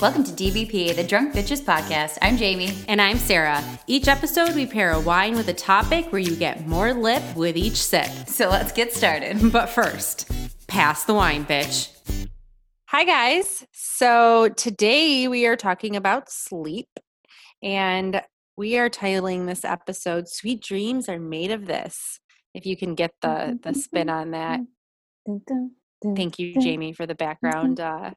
Welcome to DBP, the Drunk Bitches Podcast. I'm Jamie. And I'm Sarah. Each episode, we pair a wine with a topic where you get more lip with each sip. So let's get started. But first, pass the wine, bitch. Hi, guys. So today we are talking about sleep. And we are titling this episode Sweet Dreams Are Made of This. If you can get the, the spin on that. Thank you, Jamie, for the background. Uh,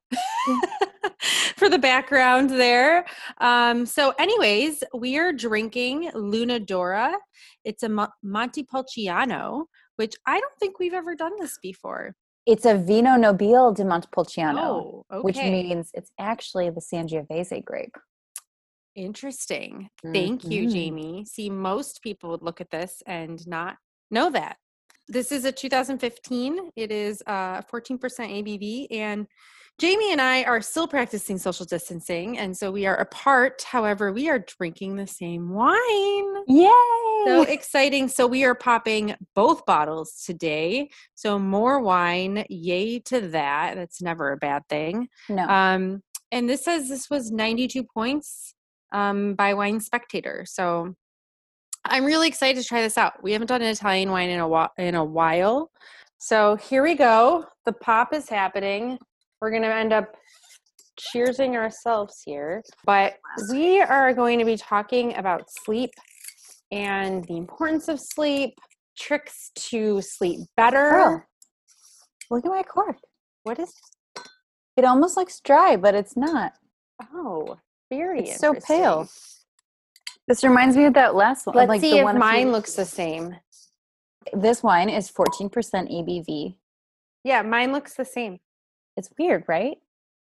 for the background there. Um, so, anyways, we are drinking Lunadora. It's a Montepulciano, which I don't think we've ever done this before. It's a Vino Nobile di Montepulciano, Oh, okay. which means it's actually the Sangiovese grape. Interesting. Thank you, Mhm. Jamie. See, most people would look at this and not know that. This is a 2015. It is uh, 14% ABV. And Jamie and I are still practicing social distancing. And so we are apart. However, we are drinking the same wine. Yay! So exciting. So we are popping both bottles today. So more wine. Yay to that. That's never a bad thing. no. Um, and this says this was 92 points um, by Wine Spectator. So I'm really excited to try this out. We haven't done an Italian wine in a while, in a while. So here we go. The pop is happening. We're going to end up cheersing ourselves here, but we are going to be talking about sleep and the importance of sleep, tricks to sleep better. Girl, look at my cork. What is? It almost looks dry, but it's not. Oh, very. It's so pale. This reminds me of that last one. Let's like see the if few mine looks the same. This wine is 14% ABV. Yeah, mine looks the same. It's weird, right?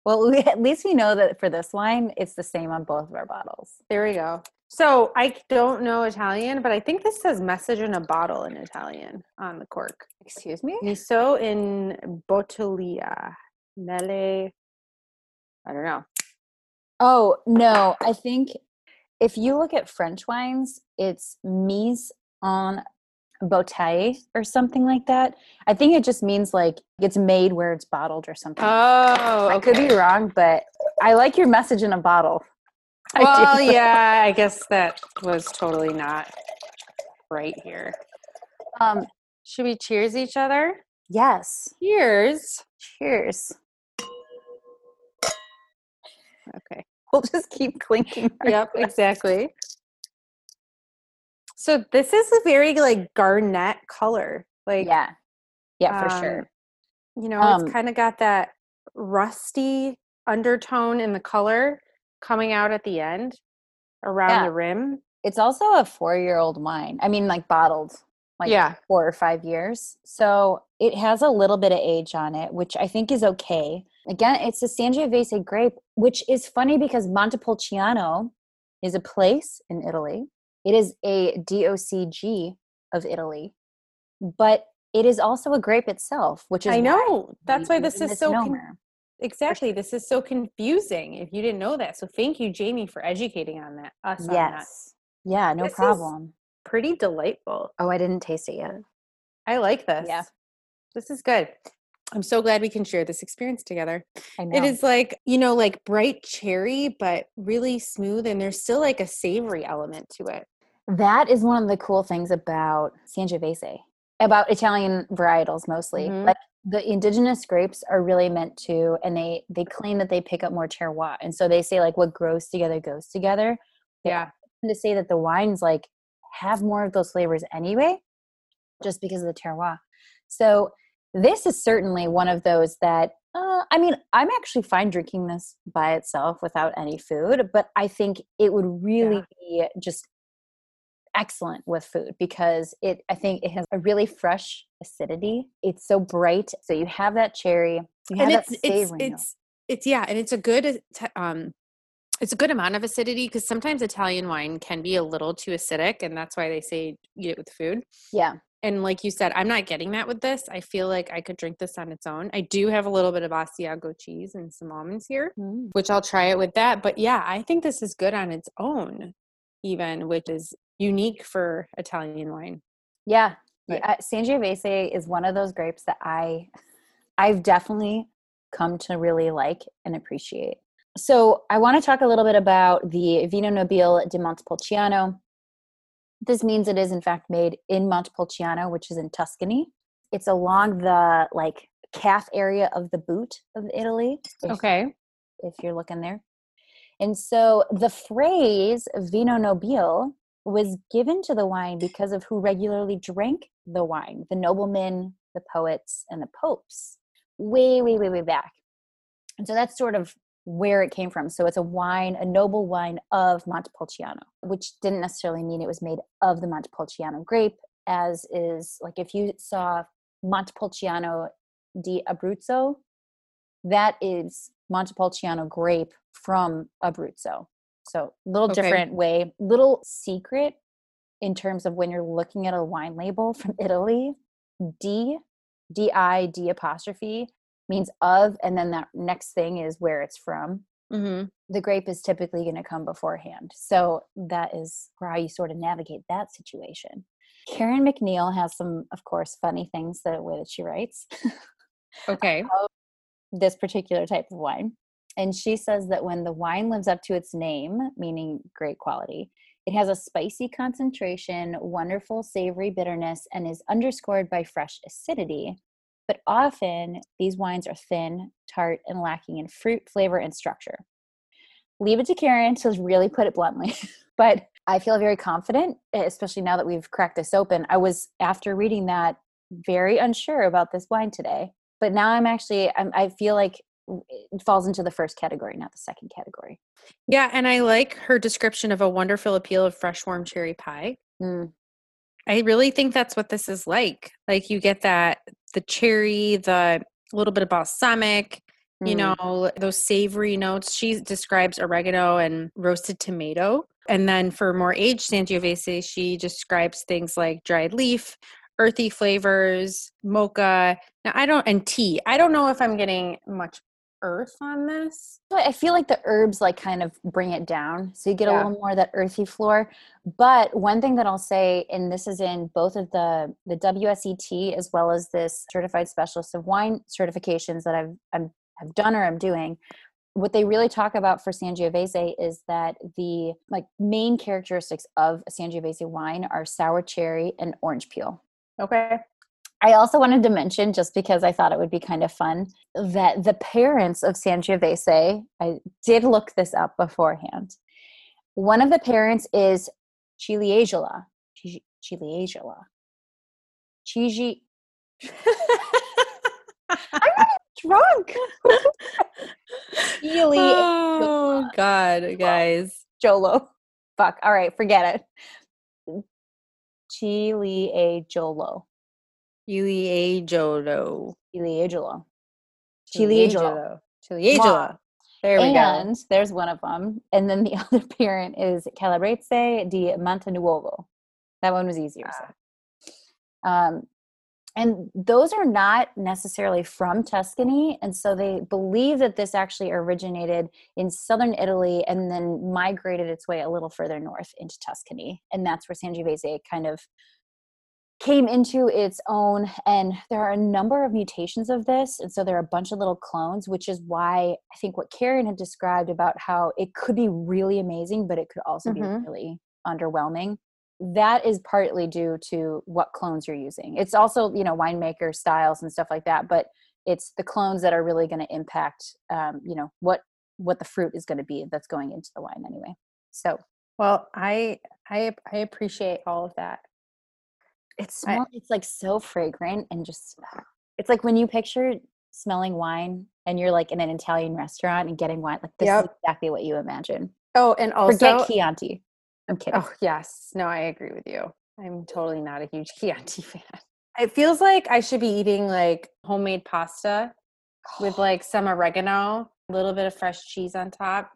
Well, we, at least we know that for this wine, it's the same on both of our bottles. There we go. So I don't know Italian, but I think this says message in a bottle in Italian on the cork. Excuse me? Miso in bottiglia. Nelle. I don't know. Oh, no. I think if you look at French wines, it's mise en bouteille or something like that. I think it just means like it's made where it's bottled or something. Oh, I could be wrong, but I like your message in a bottle. I do. Well, yeah, I guess that was totally not right here. Um, Should we cheers each other? yes. Cheers. Cheers. Okay. We'll just keep clinking. yep, exactly. So this is a very like garnet color. Like yeah. Yeah, for um, sure. You know, Um, it's kind of got that rusty undertone in the color coming out at the end around Yeah. the rim. It's also a four year old wine. I mean, like bottled, like Yeah. four or five years. So it has a little bit of age on it, which I think is okay. Again, it's the Sangiovese grape, which is funny because Montepulciano is a place in Italy. It is a DOCG of Italy, but it is also a grape itself, which is I know. That's why this is so con- exactly. This is so confusing if you didn't know that. So thank you, Jamie, for educating on that. Us on that. yes. Yeah, no This is- problem. Pretty delightful. Oh, I didn't taste it yet. I like this. Yeah. This is good. I'm so glad we can share this experience together. I know. It is like, you know, like bright cherry, but really smooth. And there's still like a savory element to it. That is one of the cool things about Sangiovese, about Italian varietals mostly. Mhm. Like the indigenous grapes are really meant to, and they they claim that they pick up more terroir, and so they say like what grows together goes together. They Yeah. to say that the wines like have more of those flavors anyway, just because of the terroir. So this is certainly one of those that uh, I mean, I'm actually fine drinking this by itself without any food, but I think it would really be just excellent with food because it I think it has a really fresh acidity. It's so bright, so you have that cherry, you have and that it's it's savory note. it's it's yeah, and it's a good um it's a good amount of acidity because sometimes Italian wine can be a little too acidic, and that's why they say eat it with food. yeah. And like you said, I'm not getting that with this. I feel like I could drink this on its own. I do have a little bit of Asiago cheese and some almonds here, Mm. which I'll try it with that. But yeah, I think this is good on its own, even, which is unique for Italian wine. Yeah. Yeah. Sangiovese is one of those grapes that I I've definitely come to really like and appreciate. So, I want to talk a little bit about the Vino Nobile di Montepulciano. This means it is in fact made in Montepulciano, which is in Tuscany. It's along the like calf area of the boot of Italy. If, Okay. if you're looking there. And so the phrase vino nobile was given to the wine because of who regularly drank the wine the noblemen, the poets, and the popes, way, way, way, way back. And so that's sort of where it came from. So it's a wine, a noble wine of Montepulciano, which didn't necessarily mean it was made of the Montepulciano grape, as is like if you saw Montepulciano di Abruzzo, that is Montepulciano grape from Abruzzo. So little Okay. different way, little secret in terms of when you're looking at a wine label from Italy. D, D I D apostrophe means of, and then that next thing is where it's from. Mm-hmm. The grape is typically going to come beforehand. So that is how you sort of navigate that situation. Karen MacNeil has some, of course, funny things the way that she writes. Okay. this particular type of wine. And she says that when the wine lives up to its name, meaning great quality, it has a spicy concentration, wonderful savory bitterness, and is underscored by fresh acidity. But often these wines are thin, tart, and lacking in fruit, flavor, and structure. Leave it to Karen to really put it bluntly. but I feel very confident, especially now that we've cracked this open. I was, after reading that, very unsure about this wine today but now i'm actually I'm, i feel like it falls into the first category not the second category Yeah, and I like her description of a wonderful appeal of fresh warm cherry pie. Mm, I really think that's what this is like. Like you get that the cherry, the little bit of balsamic, you mm. know, those savory notes. She describes oregano and roasted tomato. And then for more aged Sangiovese, she describes things like dried leaf, earthy flavors, mocha. Now I don't and tea. I don't know if I'm getting much earth on this. But i feel like the herbs like kind of bring it down so you get a little more of that earthy floor but one thing that i'll say and this is in both of the the wset as well as this certified specialist of wine certifications that i've I'm, have done or i'm doing what they really talk about for Sangiovese is that the like main characteristics of a Sangiovese wine are sour cherry and orange peel. Okay. I also wanted to mention, just because I thought it would be kind of fun, that the parents of Sangiovese, I did look this up beforehand. One of the parents is Ciliegiolo. Ci- Ciliegiolo. Chigi. I'm drunk. Chili oh God, guys. Jolo. Fuck. All right, forget it. Ciliegiolo. Yulie Jolo. Ciliegiolo. Ciliegiolo. Ciliegiolo. There we go. and there's one of them. And then the other parent is Calabrese di Montenuovo. That one was easier. to say. Um, and those are not necessarily from Tuscany. And so they believe that this actually originated in southern Italy and then migrated its way a little further north into Tuscany. And that's where Sangiovese kind of came into its own and there are a number of mutations of this and so there are a bunch of little clones which is why i think what karen had described about how it could be really amazing but it could also Mhm. be really underwhelming that is partly due to what clones you're using it's also you know winemaker styles and stuff like that but it's the clones that are really going to impact um, you know what what the fruit is going to be that's going into the wine anyway so Well, I I I appreciate all of that. It I- It's like so fragrant and just. It's like when you picture smelling wine and you're like in an Italian restaurant and getting wine. Like this is exactly what you imagine. Oh, and also Forget Chianti. I'm kidding. Oh yes, no, I agree with you. I'm totally not a huge Chianti fan. It feels like I should be eating like homemade pasta with like some oregano, a little bit of fresh cheese on top.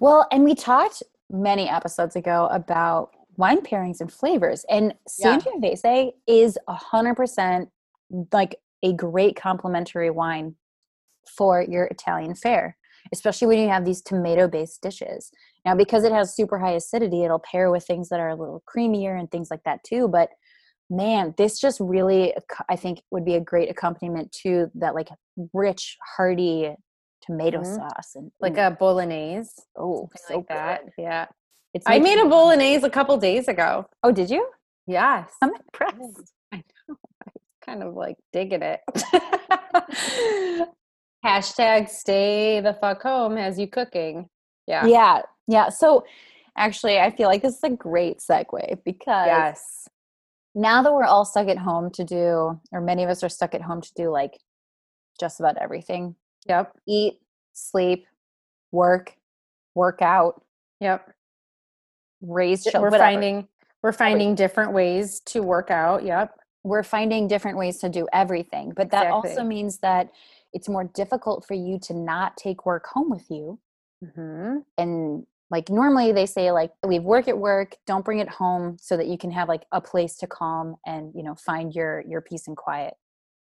Well, and we talked many episodes ago about wine pairings and flavors, and Yeah. Sangiovese is a hundred percent like a great complementary wine for your Italian fare, especially when you have these tomato-based dishes. Now, because it has super high acidity, it'll pair with things that are a little creamier and things like that too. But man, this just really, I think, would be a great accompaniment to that like rich, hearty tomato Mhm. sauce and Like mm, a bolognese, oh, so like that. good. Yeah. It's I making made a bolognese a couple days ago. Oh, did you? Yes. I'm impressed. I know. I was kind of like digging it. Hashtag stay the fuck home as you cooking. Yeah. Yeah, yeah. So actually, I feel like this is a great segue because Yes. now that we're all stuck at home to do, or many of us are stuck at home to do like just about everything Yep. eat, sleep, work, work out, Yep. Raise children. We're children. finding we're finding different ways to work out. Yep. we're finding different ways to do everything. But that also means that it's more difficult for you to not take work home with you. hmm And like normally they say like leave work at work, don't bring it home so that you can have like a place to calm and you know find your your peace and quiet.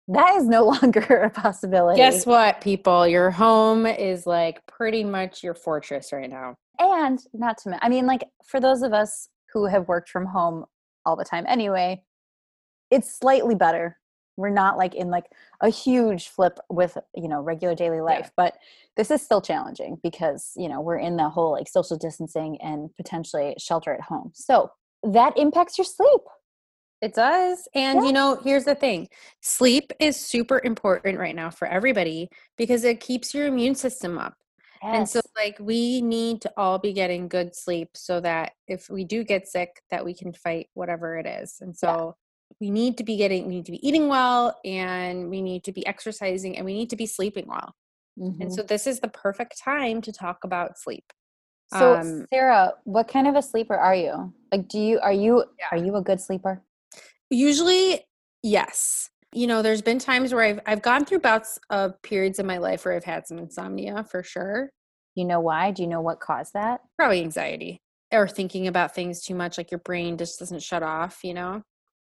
That is no longer a possibility. Guess what, people? Your home is like pretty much your fortress right now. And not to I mean like for those of us who have worked from home all the time anyway, it's slightly better. We're not like in like a huge flip with, you know, regular daily life, but this is still challenging because, you know, we're in the whole like social distancing and potentially shelter at home. So, that impacts your sleep. It does. And Yeah. you know, here's the thing sleep is super important right now for everybody because it keeps your immune system up. And so, like, we need to all be getting good sleep so that if we do get sick, that we can fight whatever it is. And so, we need to be getting, we need to be eating well, and we need to be exercising, and we need to be sleeping well. And Mhm. so, this is the perfect time to talk about sleep. So, um, Sarah, what kind of a sleeper are you? Like do you are you are you a good sleeper? Usually, yes. You know, there's been times where I've I've gone through bouts of periods in my life where I've had some insomnia for sure. You know why? Do you know what caused that? Probably anxiety or thinking about things too much, like your brain just doesn't shut off, you know?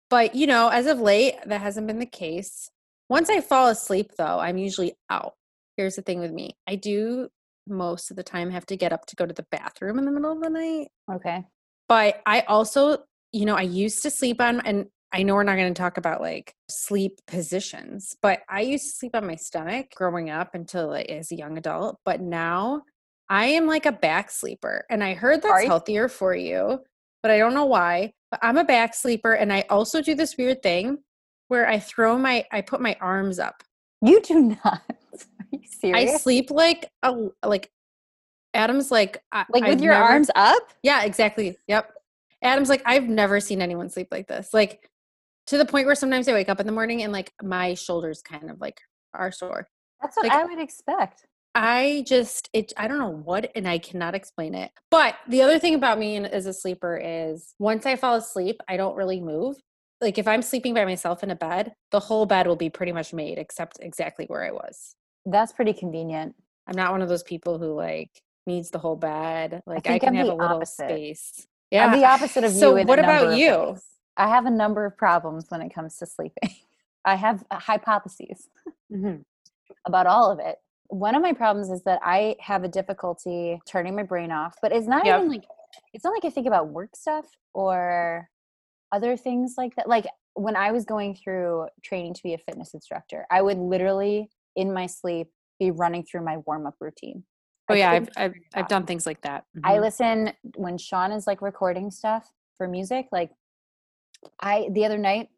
But, you know, as of late, that hasn't been the case. Once I fall asleep, though, I'm usually out. Here's the thing with me I do most of the time have to get up to go to the bathroom in the middle of the night. Okay. But I also, you know, I used to sleep on, and I know we're not going to talk about like sleep positions, but I used to sleep on my stomach growing up until like, as a young adult. But now I am like a back sleeper. And I heard that's healthier for you, but I don't know why. But I'm a back sleeper. And I also do this weird thing where I throw my, I put my arms up. You do not. Are you I sleep like a, like, Adam's like, I, like with I've your never- arms up? Yeah, exactly. Yep. Adam's like, I've never seen anyone sleep like this. Like to the point where sometimes I wake up in the morning and like my shoulders kind of like are sore. That's what Like- I would expect. I just it I don't know what and I cannot explain it. But the other thing about me as a sleeper is once I fall asleep, I don't really move. Like if I'm sleeping by myself in a bed, the whole bed will be pretty much made except exactly where I was. That's pretty convenient. I'm not one of those people who like needs the whole bed. Like I, think can I'm have a little opposite. space. I'm the opposite of So you. in what about you? ways. I have a number of problems when it comes to sleeping. I have uh, hypotheses Mhm. about all of it. One of my problems is that I have a difficulty turning my brain off, but it's not Yep. even like it's not like I think about work stuff or other things like that. Like when I was going through training to be a fitness instructor, I would literally in my sleep be running through my warm up routine. Oh I yeah, I've I've, I've done things like that. I Mhm. listen when Sean is like recording stuff for music. Like I the other night,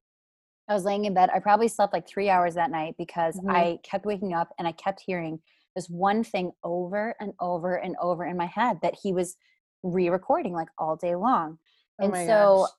I was laying in bed. I probably slept like three hours that night because Mhm. I kept waking up and I kept hearing this one thing over and over and over in my head that he was re-recording like all day long. Oh and so gosh.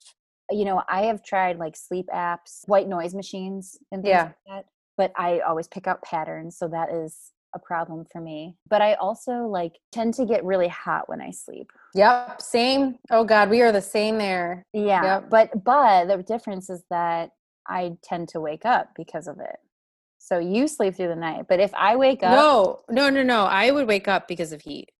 you know, I have tried like sleep apps, white noise machines, and things Yeah. like that. But I always pick out patterns, so that is a problem for me. But I also like tend to get really hot when I sleep. Yep, same. Oh God, we are the same there. Yeah, Yep. but but the difference is that I tend to wake up because of it. So you sleep through the night, but if I wake up, No, no, no, no. I would wake up because of heat.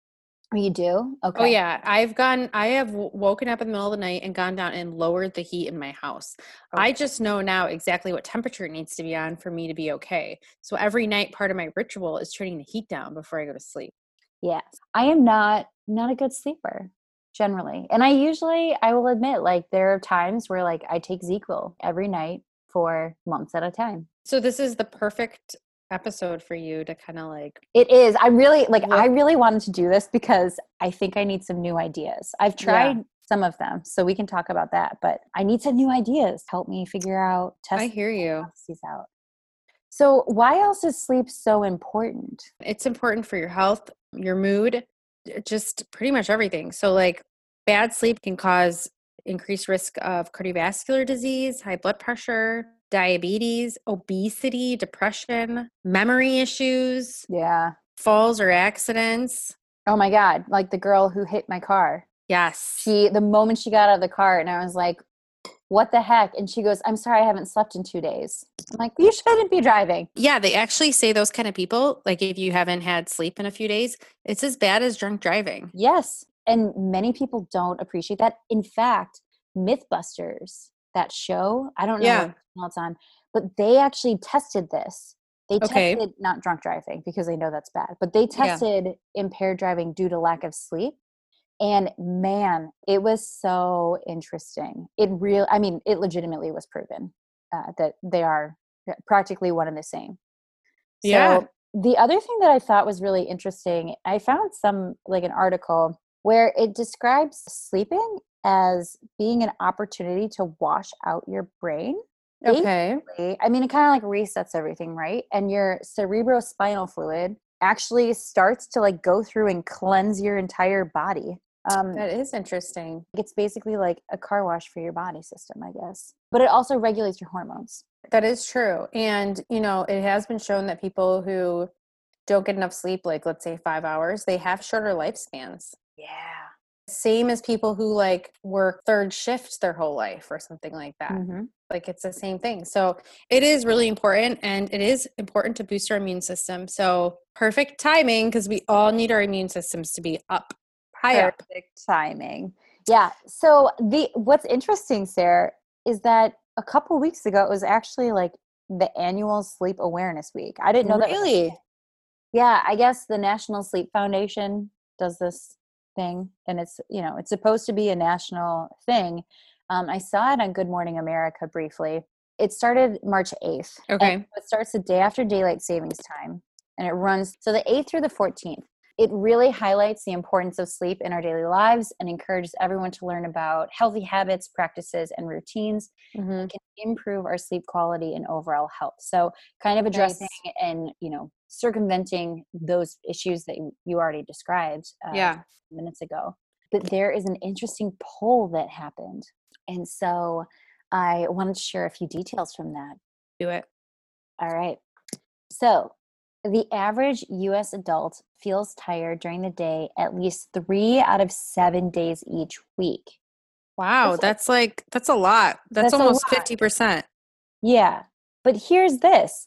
Oh, you do. Oh, okay. Oh yeah, I've gone. I have woken up in the middle of the night and gone down and lowered the heat in my house. Oh. I just know now exactly what temperature it needs to be on for me to be okay. So every night, part of my ritual is turning the heat down before I go to sleep. Yes, I am not not a good sleeper. generally. And I usually, I will admit, like there are times where like I take ZzzQuil every night for months at a time. So this is the perfect episode for you to kind of like It is. I really like I really wanted to do this because I think I need some new ideas. I've tried yeah. some of them, so we can talk about that, but I need some new ideas. Help me figure out test I hear you. Out. So, why else is sleep so important? It's important for your health, your mood, just pretty much everything. So, like, bad sleep can cause increased risk of cardiovascular disease, high blood pressure, diabetes, obesity, depression, memory issues. Yeah. Falls or accidents. Oh my God. Like the girl who hit my car. Yes. She, the moment she got out of the car, and I was like, what the heck? And she goes, I'm sorry, I haven't slept in two days. I'm like, you shouldn't be driving. Yeah, they actually say those kind of people, like if you haven't had sleep in a few days, it's as bad as drunk driving. Yes. And many people don't appreciate that. In fact, Mythbusters, that show, I don't know yeah. what it's on, but they actually tested this. They okay. tested not drunk driving because they know that's bad, but they tested yeah. impaired driving due to lack of sleep. And man, it was so interesting. It real, I mean, it legitimately was proven uh, that they are practically one and the same. So yeah. the other thing that I thought was really interesting, I found some like an article where it describes sleeping as being an opportunity to wash out your brain. Okay. I mean, it kind of like resets everything, right? And your cerebrospinal fluid actually starts to like go through and cleanse your entire body. Um, that is interesting. It's basically like a car wash for your body system, I guess. But it also regulates your hormones. That is true. And, you know, it has been shown that people who don't get enough sleep, like let's say five hours, they have shorter lifespans. Yeah. Same as people who like work third shift their whole life or something like that. Mm-hmm. Like it's the same thing. So it is really important and it is important to boost our immune system. So perfect timing because we all need our immune systems to be up high perfect timing. Yeah. So the what's interesting, Sarah, is that a couple weeks ago it was actually like the annual sleep awareness week. I didn't know really? that. Really? Yeah, I guess the National Sleep Foundation does this thing and it's you know it's supposed to be a national thing. Um, i saw it on good morning america briefly. It started march 8th okay. it starts the day after daylight savings time and it runs so the 8th through the 14th it really highlights the importance of sleep in our daily lives and encourages everyone to learn about healthy habits, practices, and routines mm-hmm. can improve our sleep quality and overall health. So, kind of addressing nice. and you know circumventing those issues that you already described. Uh, yeah, minutes ago. But there is an interesting poll that happened, and so I wanted to share a few details from that. Do it. All right. So the average US adult feels tired during the day at least three out of seven days each week. Wow, that's, that's like, like, that's a lot. That's, that's almost fifty percent. Yeah. But here's this.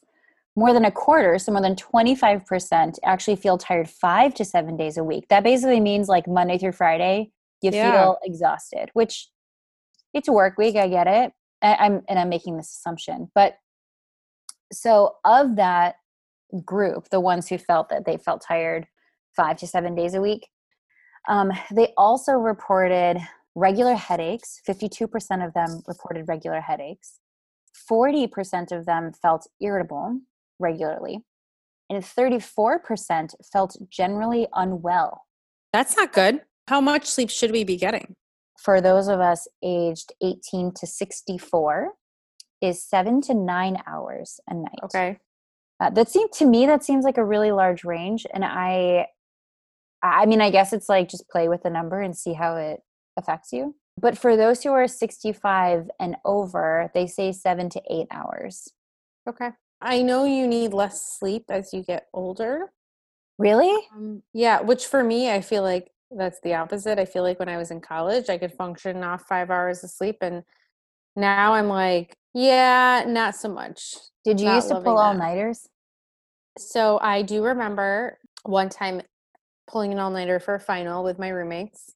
More than a quarter, so more than 25% actually feel tired five to seven days a week. That basically means like Monday through Friday, you yeah. feel exhausted, which it's a work week. I get it. I, I'm, and I'm making this assumption. But so of that, group, the ones who felt that they felt tired five to seven days a week, um, they also reported regular headaches. 52% of them reported regular headaches. 40% of them felt irritable regularly. And 34% felt generally unwell. That's not good. How much sleep should we be getting? For those of us aged 18 to 64, is seven to nine hours a night. Okay. Uh, that seemed to me that seems like a really large range, and I, I mean, I guess it's like just play with the number and see how it affects you. But for those who are 65 and over, they say seven to eight hours. Okay. I know you need less sleep as you get older. Really? Um, yeah, which for me, I feel like that's the opposite. I feel like when I was in college, I could function off five hours of sleep. And now I'm like, yeah, not so much. Did you used to pull all nighters? So I do remember one time pulling an all nighter for a final with my roommates.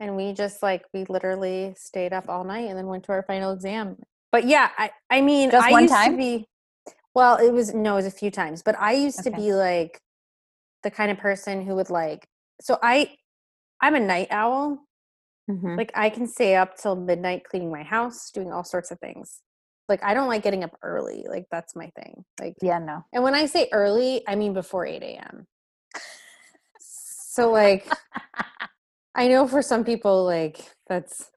And we just like we literally stayed up all night and then went to our final exam. But yeah, I I mean just I one used time? to be well, it was no, it was a few times, but I used okay. to be like the kind of person who would like so I I'm a night owl Mhm. Like I can stay up till midnight cleaning my house, doing all sorts of things. Like I don't like getting up early. Like that's my thing. Like yeah, no. and when I say early, I mean before 8 a.m. So like I know for some people like that's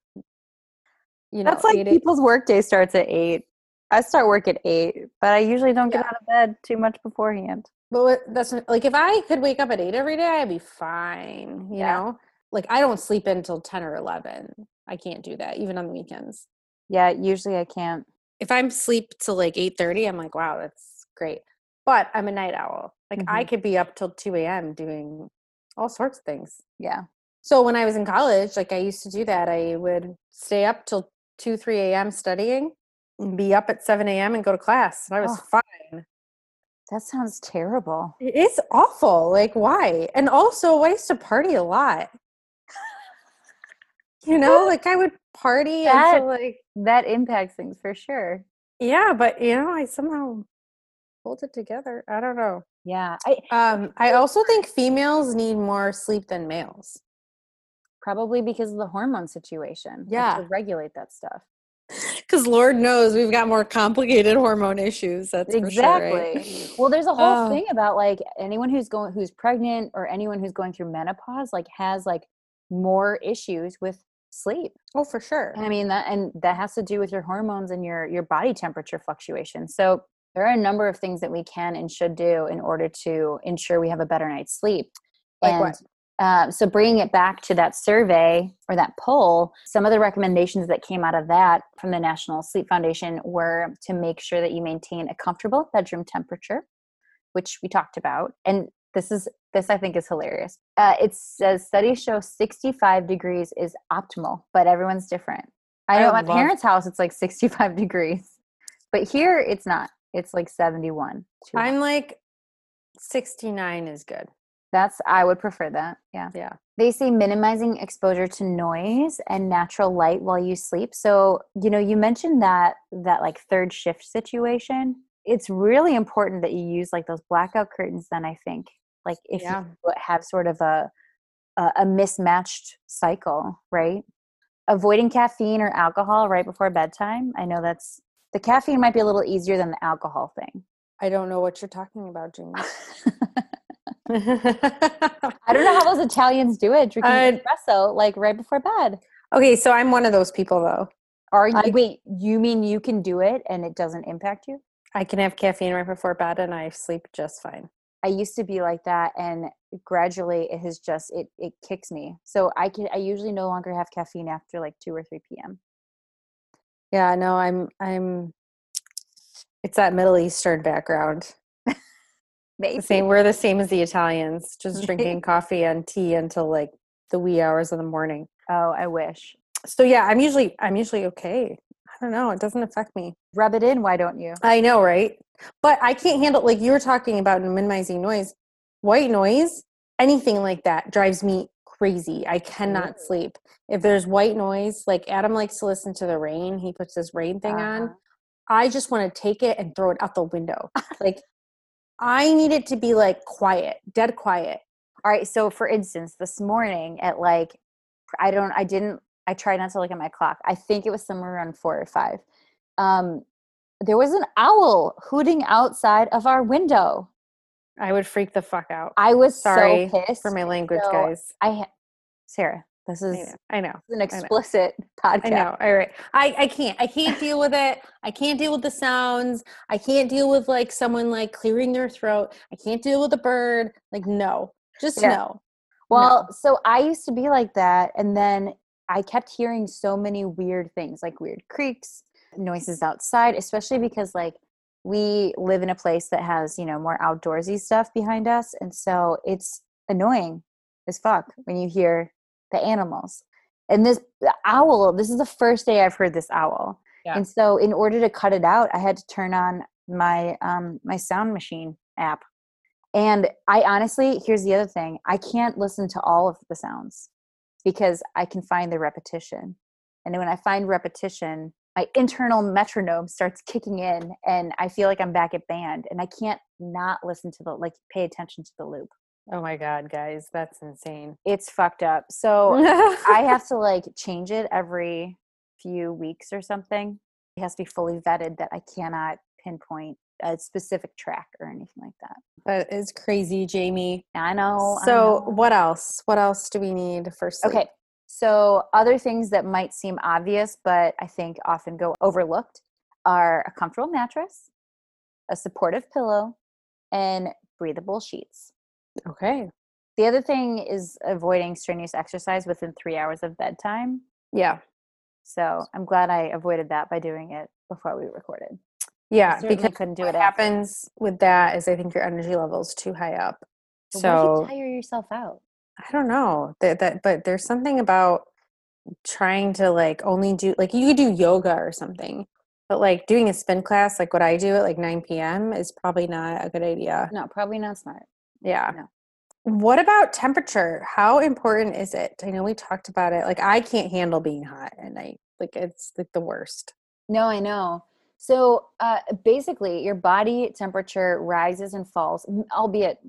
you know That's like 8 people's workday starts at eight. I start work at eight, but I usually don't get Yeah. out of bed too much beforehand. But what, that's like if I could wake up at eight every day, I'd be fine. You Yeah. know, like I don't sleep until ten or eleven. I can't do that even on the weekends. Yeah, usually I can't. If I'm sleep till like eight thirty, I'm like, wow, that's great. But I'm a night owl. Like I mm-hmm. could be up till two a.m. doing all sorts of things. Yeah. So when I was in college, like I used to do that. I would stay up till two, three a.m. studying, and be up at seven a.m. and go to class. And I was Oh. fine. That sounds terrible. It is awful. Like, why? And also, I used to party a lot. You know, like I would party That- until like, That impacts things for sure. yeah, but you know, I somehow pulled it together. I don't know. Yeah. I Um, I also think females need more sleep than males probably because of the hormone situation. Yeah. To regulate that stuff. because Lord knows we've got more complicated hormone issues. That's exactly. Well, there's a whole Oh. thing about like anyone who's going who's pregnant or anyone who's going through menopause like has like more issues with sleep. Oh, for sure. And I mean that and that has to do with your hormones and your your body temperature fluctuation. So there are a number of things that we can and should do in order to ensure we have a better night's sleep. Like and what? uh, so bringing it back to that survey or that poll, some of the recommendations that came out of that from the National Sleep Foundation were to make sure that you maintain a comfortable bedroom temperature, which we talked about. And this is this I think is hilarious. Uh, it says studies show 65 degrees is optimal, but everyone's different. I I know at my parents' house it's like 65 degrees, but here it's not. It's like 71. Too. I'm like 69 is good. That's I would prefer that. Yeah. Yeah. They say minimizing exposure to noise and natural light while you sleep. So, you know, you mentioned that that like third shift situation. It's really important that you use like those blackout curtains then I think. Like if Yeah. you have sort of a a, mismatched cycle, right? Avoiding caffeine or alcohol right before bedtime. I know that's the caffeine might be a little easier than the alcohol thing. I don't know what you're talking about, Jamie. I don't know how those Italians do it, drinking Uh, espresso like right before bed. Okay, so I'm one of those people though. Are you, I- wait, you mean you can do it and it doesn't impact you? I can have caffeine right before bed and I sleep just fine. I used to be like that and gradually it has just it it kicks me. So I can I usually no longer have caffeine after like 2 or 3 p.m. Yeah, no, I'm I'm it's that Middle Eastern background. Maybe. Same we're the same as the Italians, just drinking coffee and tea until like the wee hours of the morning. Oh, I wish. So yeah, I'm usually I'm usually okay. I don't know, it doesn't affect me. Rub it in, why don't you? I know, right? But I can't handle like you were talking about minimizing noise. White noise, anything like that drives me crazy. I cannot sleep. If there's white noise, like Adam likes to listen to the rain, he puts his rain thing on. Uh-huh. I just want to take it and throw it out the window. like I need it to be like quiet, dead quiet. All right, so for instance, this morning at like I don't I didn't I tried not to look at my clock. I think it was somewhere around 4 or 5. Um there was an owl hooting outside of our window. I would freak the fuck out. I was Sorry so pissed. for my language, So, guys. I ha- Sarah, this I is know. I know. an explicit podcast. I know. All right. I, I can't. I can't deal with it. I can't deal with the sounds. I can't deal with like someone like clearing their throat. I can't deal with a bird. Like no. Just Yeah. no. Well, so I used to be like that, and then I kept hearing so many weird things, like weird creaks, noises outside, especially because like we live in a place that has you know more outdoorsy stuff behind us, and so it's annoying as fuck when you hear the animals. And this the owl, this is the first day I've heard this owl, Yeah. and so in order to cut it out, I had to turn on my um my sound machine app and I honestly, here's the other thing I can't listen to all of the sounds because I can find the repetition. And when I find repetition, my internal metronome starts kicking in and I feel like I'm back at band and I can't not listen to the, like, pay attention to the loop. Oh my god, guys, that's insane. It's fucked up. So I have to like change it every few weeks or something. It has to be fully vetted that I cannot pinpoint a specific track or anything like that. That is crazy, Jamie. I know. I So, know. what else? What else do we need for sleep? Okay. So other things that might seem obvious, but I think often go overlooked are a comfortable mattress, a supportive pillow, and breathable sheets. Okay. The other thing is avoiding strenuous exercise within three hours of bedtime. Yeah. So I'm glad I avoided that by doing it before we recorded. Yeah, because couldn't do what it after. happens with that is I think your energy level is too high up. But So you tire yourself out? I don't know that that, but there's something about trying to like only do like you could do yoga or something, but like doing a spin class like what I do at like 9 p.m. is probably not a good idea. No, probably not smart. Yeah. No. What about temperature? How important is it? I know we talked about it. Like I can't handle being hot at night. Like it's like the worst. No, I know. So uh, basically, your body temperature rises and falls, albeit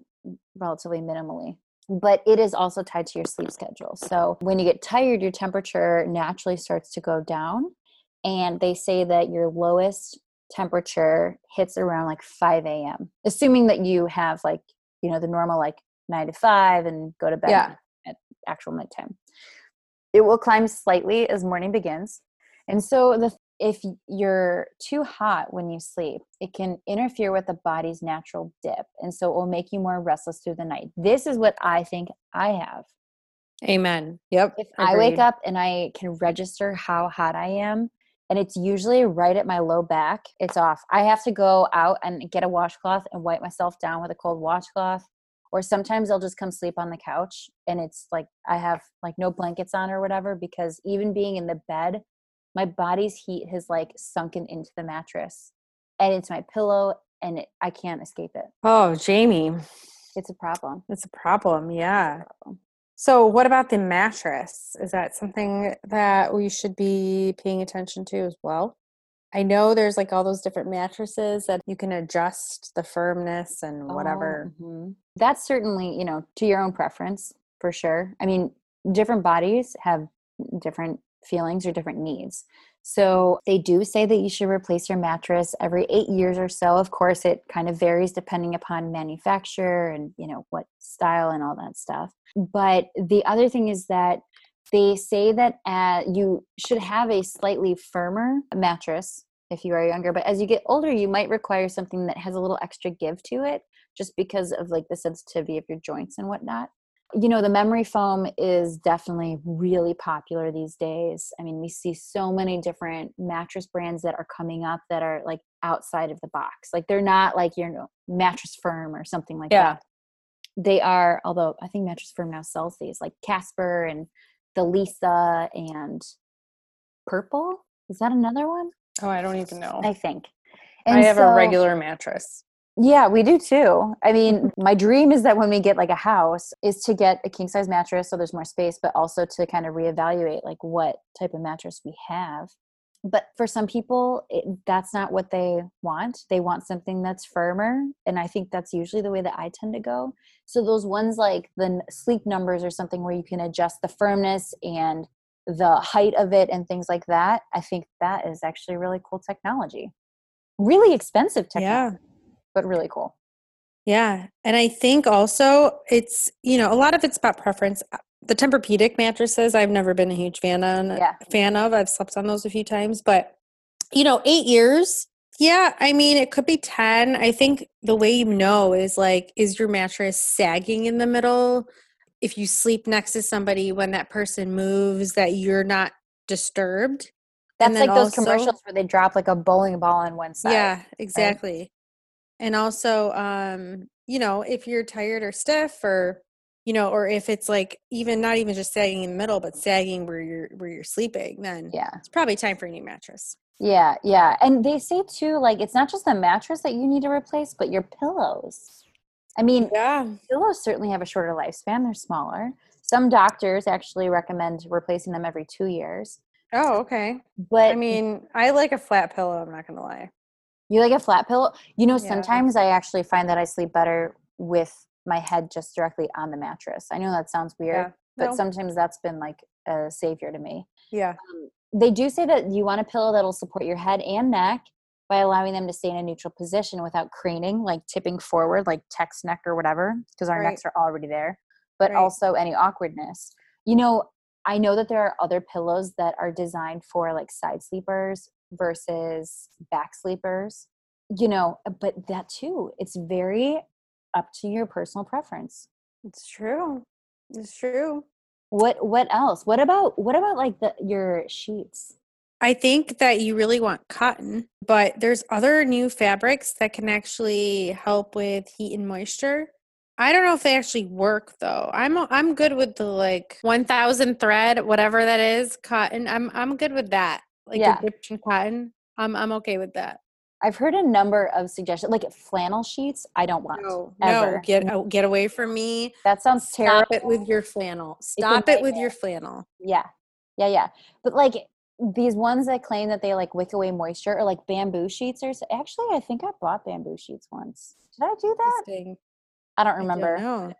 relatively minimally, but it is also tied to your sleep schedule. So when you get tired, your temperature naturally starts to go down. And they say that your lowest temperature hits around like 5 a.m., assuming that you have like, you know, the normal like nine to five and go to bed Yeah. at actual midtime. It will climb slightly as morning begins. And so the if you're too hot when you sleep, it can interfere with the body's natural dip. And so it will make you more restless through the night. This is what I think I have. Amen. Yep. If I wake up and I can register how hot I am, and it's usually right at my low back, it's off. I have to go out and get a washcloth and wipe myself down with a cold washcloth. Or sometimes I'll just come sleep on the couch and it's like I have like no blankets on or whatever because even being in the bed, my body's heat has like sunken into the mattress and into my pillow and it, I can't escape it. Oh, Jamie, It's a problem. it's a problem. Yeah. problem. So, what about the mattress? Is that something that we should be paying attention to as well? I know there's like all those different mattresses that you can adjust the firmness and whatever. Oh, mhm. That's certainly, you know, to your own preference for sure. I mean, different bodies have different feelings or different needs. So they do say that you should replace your mattress every eight years or so. Of course, it kind of varies depending upon manufacturer and, you know, what style and all that stuff. But the other thing is that they say that uh, you should have a slightly firmer mattress if you are younger but as you get older you might require something that has a little extra give to it just because of like the sensitivity of your joints and whatnot you know the memory foam is definitely really popular these days i mean we see so many different mattress brands that are coming up that are like outside of the box like they're not like your mattress firm or something like Yeah. that they are although i think mattress firm now sells these like casper and the Leesa and purple is that another one Oh, I don't even know. i think And I have a regular mattress. Yeah, we do too. I mean, mm-hmm. my dream is that when we get like a house is to get a king size mattress so there's more space, but also to kind of reevaluate like what type of mattress we have. But for some people, it, that's not what they want. They want something that's firmer. And I think that's usually the way that I tend to go. So those ones like the sleep numbers or something where you can adjust the firmness and the height of it and things like that, I think that is actually really cool technology. Really expensive technology Yeah. But really cool. Yeah. And I think also it's, you know, a lot of it's about preference. Uh, The Tempur-Pedic mattresses, I've never been a huge fan on Yeah. fan of. I've slept on those a few times, but you know, 8 years, yeah, I mean, it could be 10. I think the way you know is like is your mattress sagging in the middle? If you sleep next to somebody when that person moves that you're not disturbed. That's like those also- commercials where they drop like a bowling ball on one side. Yeah, exactly. And also, um, you know, if you're tired or stiff or you know, or if it's like even not even just sagging in the middle, but sagging where you're where you're sleeping, then Yeah. it's probably time for a new mattress. Yeah. Yeah. And they say too, like it's not just the mattress that you need to replace, but your pillows. I mean, Yeah. pillows certainly have a shorter lifespan. They're smaller. Some doctors actually recommend replacing them every two years. Oh, okay. But I mean, I like a flat pillow, I'm not gonna lie. You like a flat pillow? You know, Yeah. sometimes I actually find that I sleep better with my head just directly on the mattress. I know that sounds weird, Yeah. but No. sometimes that's been like a savior to me. Yeah. Um, they do say that you want a pillow that'll support your head and neck by allowing them to stay in a neutral position without craning, like tipping forward, like text neck or whatever, because our Right. necks are already there, but Right. also any awkwardness. You know, I know that there are other pillows that are designed for like side sleepers versus back sleepers, you know, but that too, it's very up to your personal preference. It's true. It's true. What what else? What about what about like the your sheets? I think that you really want cotton, but there's other new fabrics that can actually help with heat and moisture. I don't know if they actually work though. I'm I'm good with the like 1000 thread, whatever that is, cotton. I'm I'm good with that. Like Yeah. Egyptian cotton. I'm I'm okay with that. I've heard a number of suggestions, like flannel sheets. I don't want. No, ever. no, get get away from me. That sounds terrible. Stop it with your flannel. Stop it with nightmare. your flannel. Yeah, yeah, yeah. But like these ones that claim that they like wick away moisture, or like bamboo sheets, or actually, I think I bought bamboo sheets once. Did I do that? I don't I don't remember.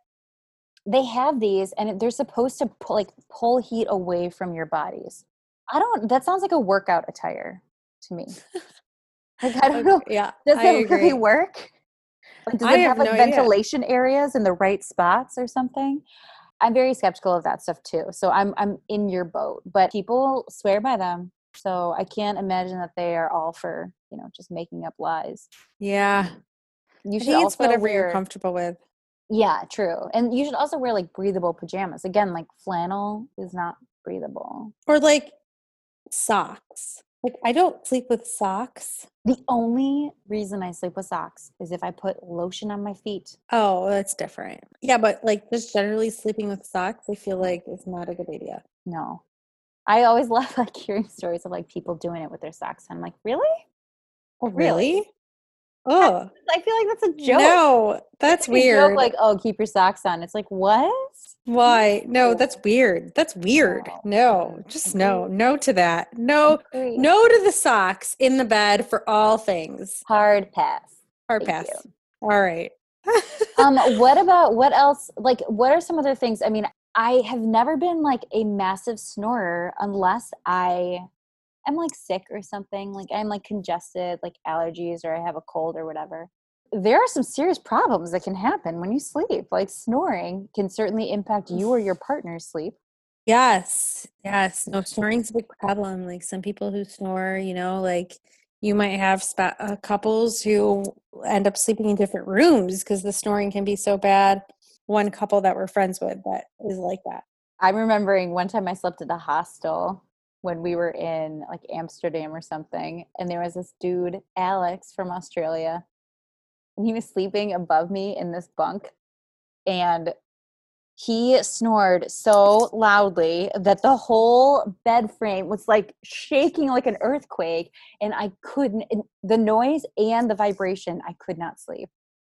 They have these, and they're supposed to pull, like pull heat away from your bodies. I don't. That sounds like a workout attire to me. Like I don't Okay, know. Yeah, Does I it really work? Like, does I it have have like no idea. ventilation areas in the right spots or something? I'm very skeptical of that stuff too. So I'm I'm in your boat, but people swear by them. So I can't imagine that they are all for you know just making up lies. Yeah, You I should think it's also whatever wear, you're comfortable with. Yeah, true. And you should also wear like breathable pajamas. Again, like flannel is not breathable. Or like socks. Like I don't sleep with socks. The only reason I sleep with socks is if I put lotion on my feet. Oh, that's different. Yeah, but like just generally sleeping with socks, I feel like it's not a good idea. No. I always love like hearing stories of like people doing it with their socks. I'm like, really? Oh, Really? really? Oh, I feel like that's a joke. no, that's a joke, weird. like, oh, keep your socks on. It's like, what? Why? No, that's weird. That's weird. No. Just no, no to that. No, no to the socks in the bed for all things. Hard pass. Hard Thank pass. All right. um what about what else like what are some other things i mean i have never been like a massive snorer unless i am like sick or something like i'm like congested like allergies or i have a cold or whatever there are some serious problems that can happen when you sleep like snoring can certainly impact you or your partner's sleep Yes, yes. No, snoring's a big problem. Like some people who snore, you know, like you might have spa- uh, couples who end up sleeping in different rooms because the snoring can be so bad. One couple that we're friends with that is like that. i'm remembering one time i slept at a hostel when we were in like amsterdam or something and there was this dude alex from australia and he was sleeping above me in this bunk and he snored so loudly that the whole bed frame was like shaking like an earthquake and i couldn't and the noise and the vibration i could not sleep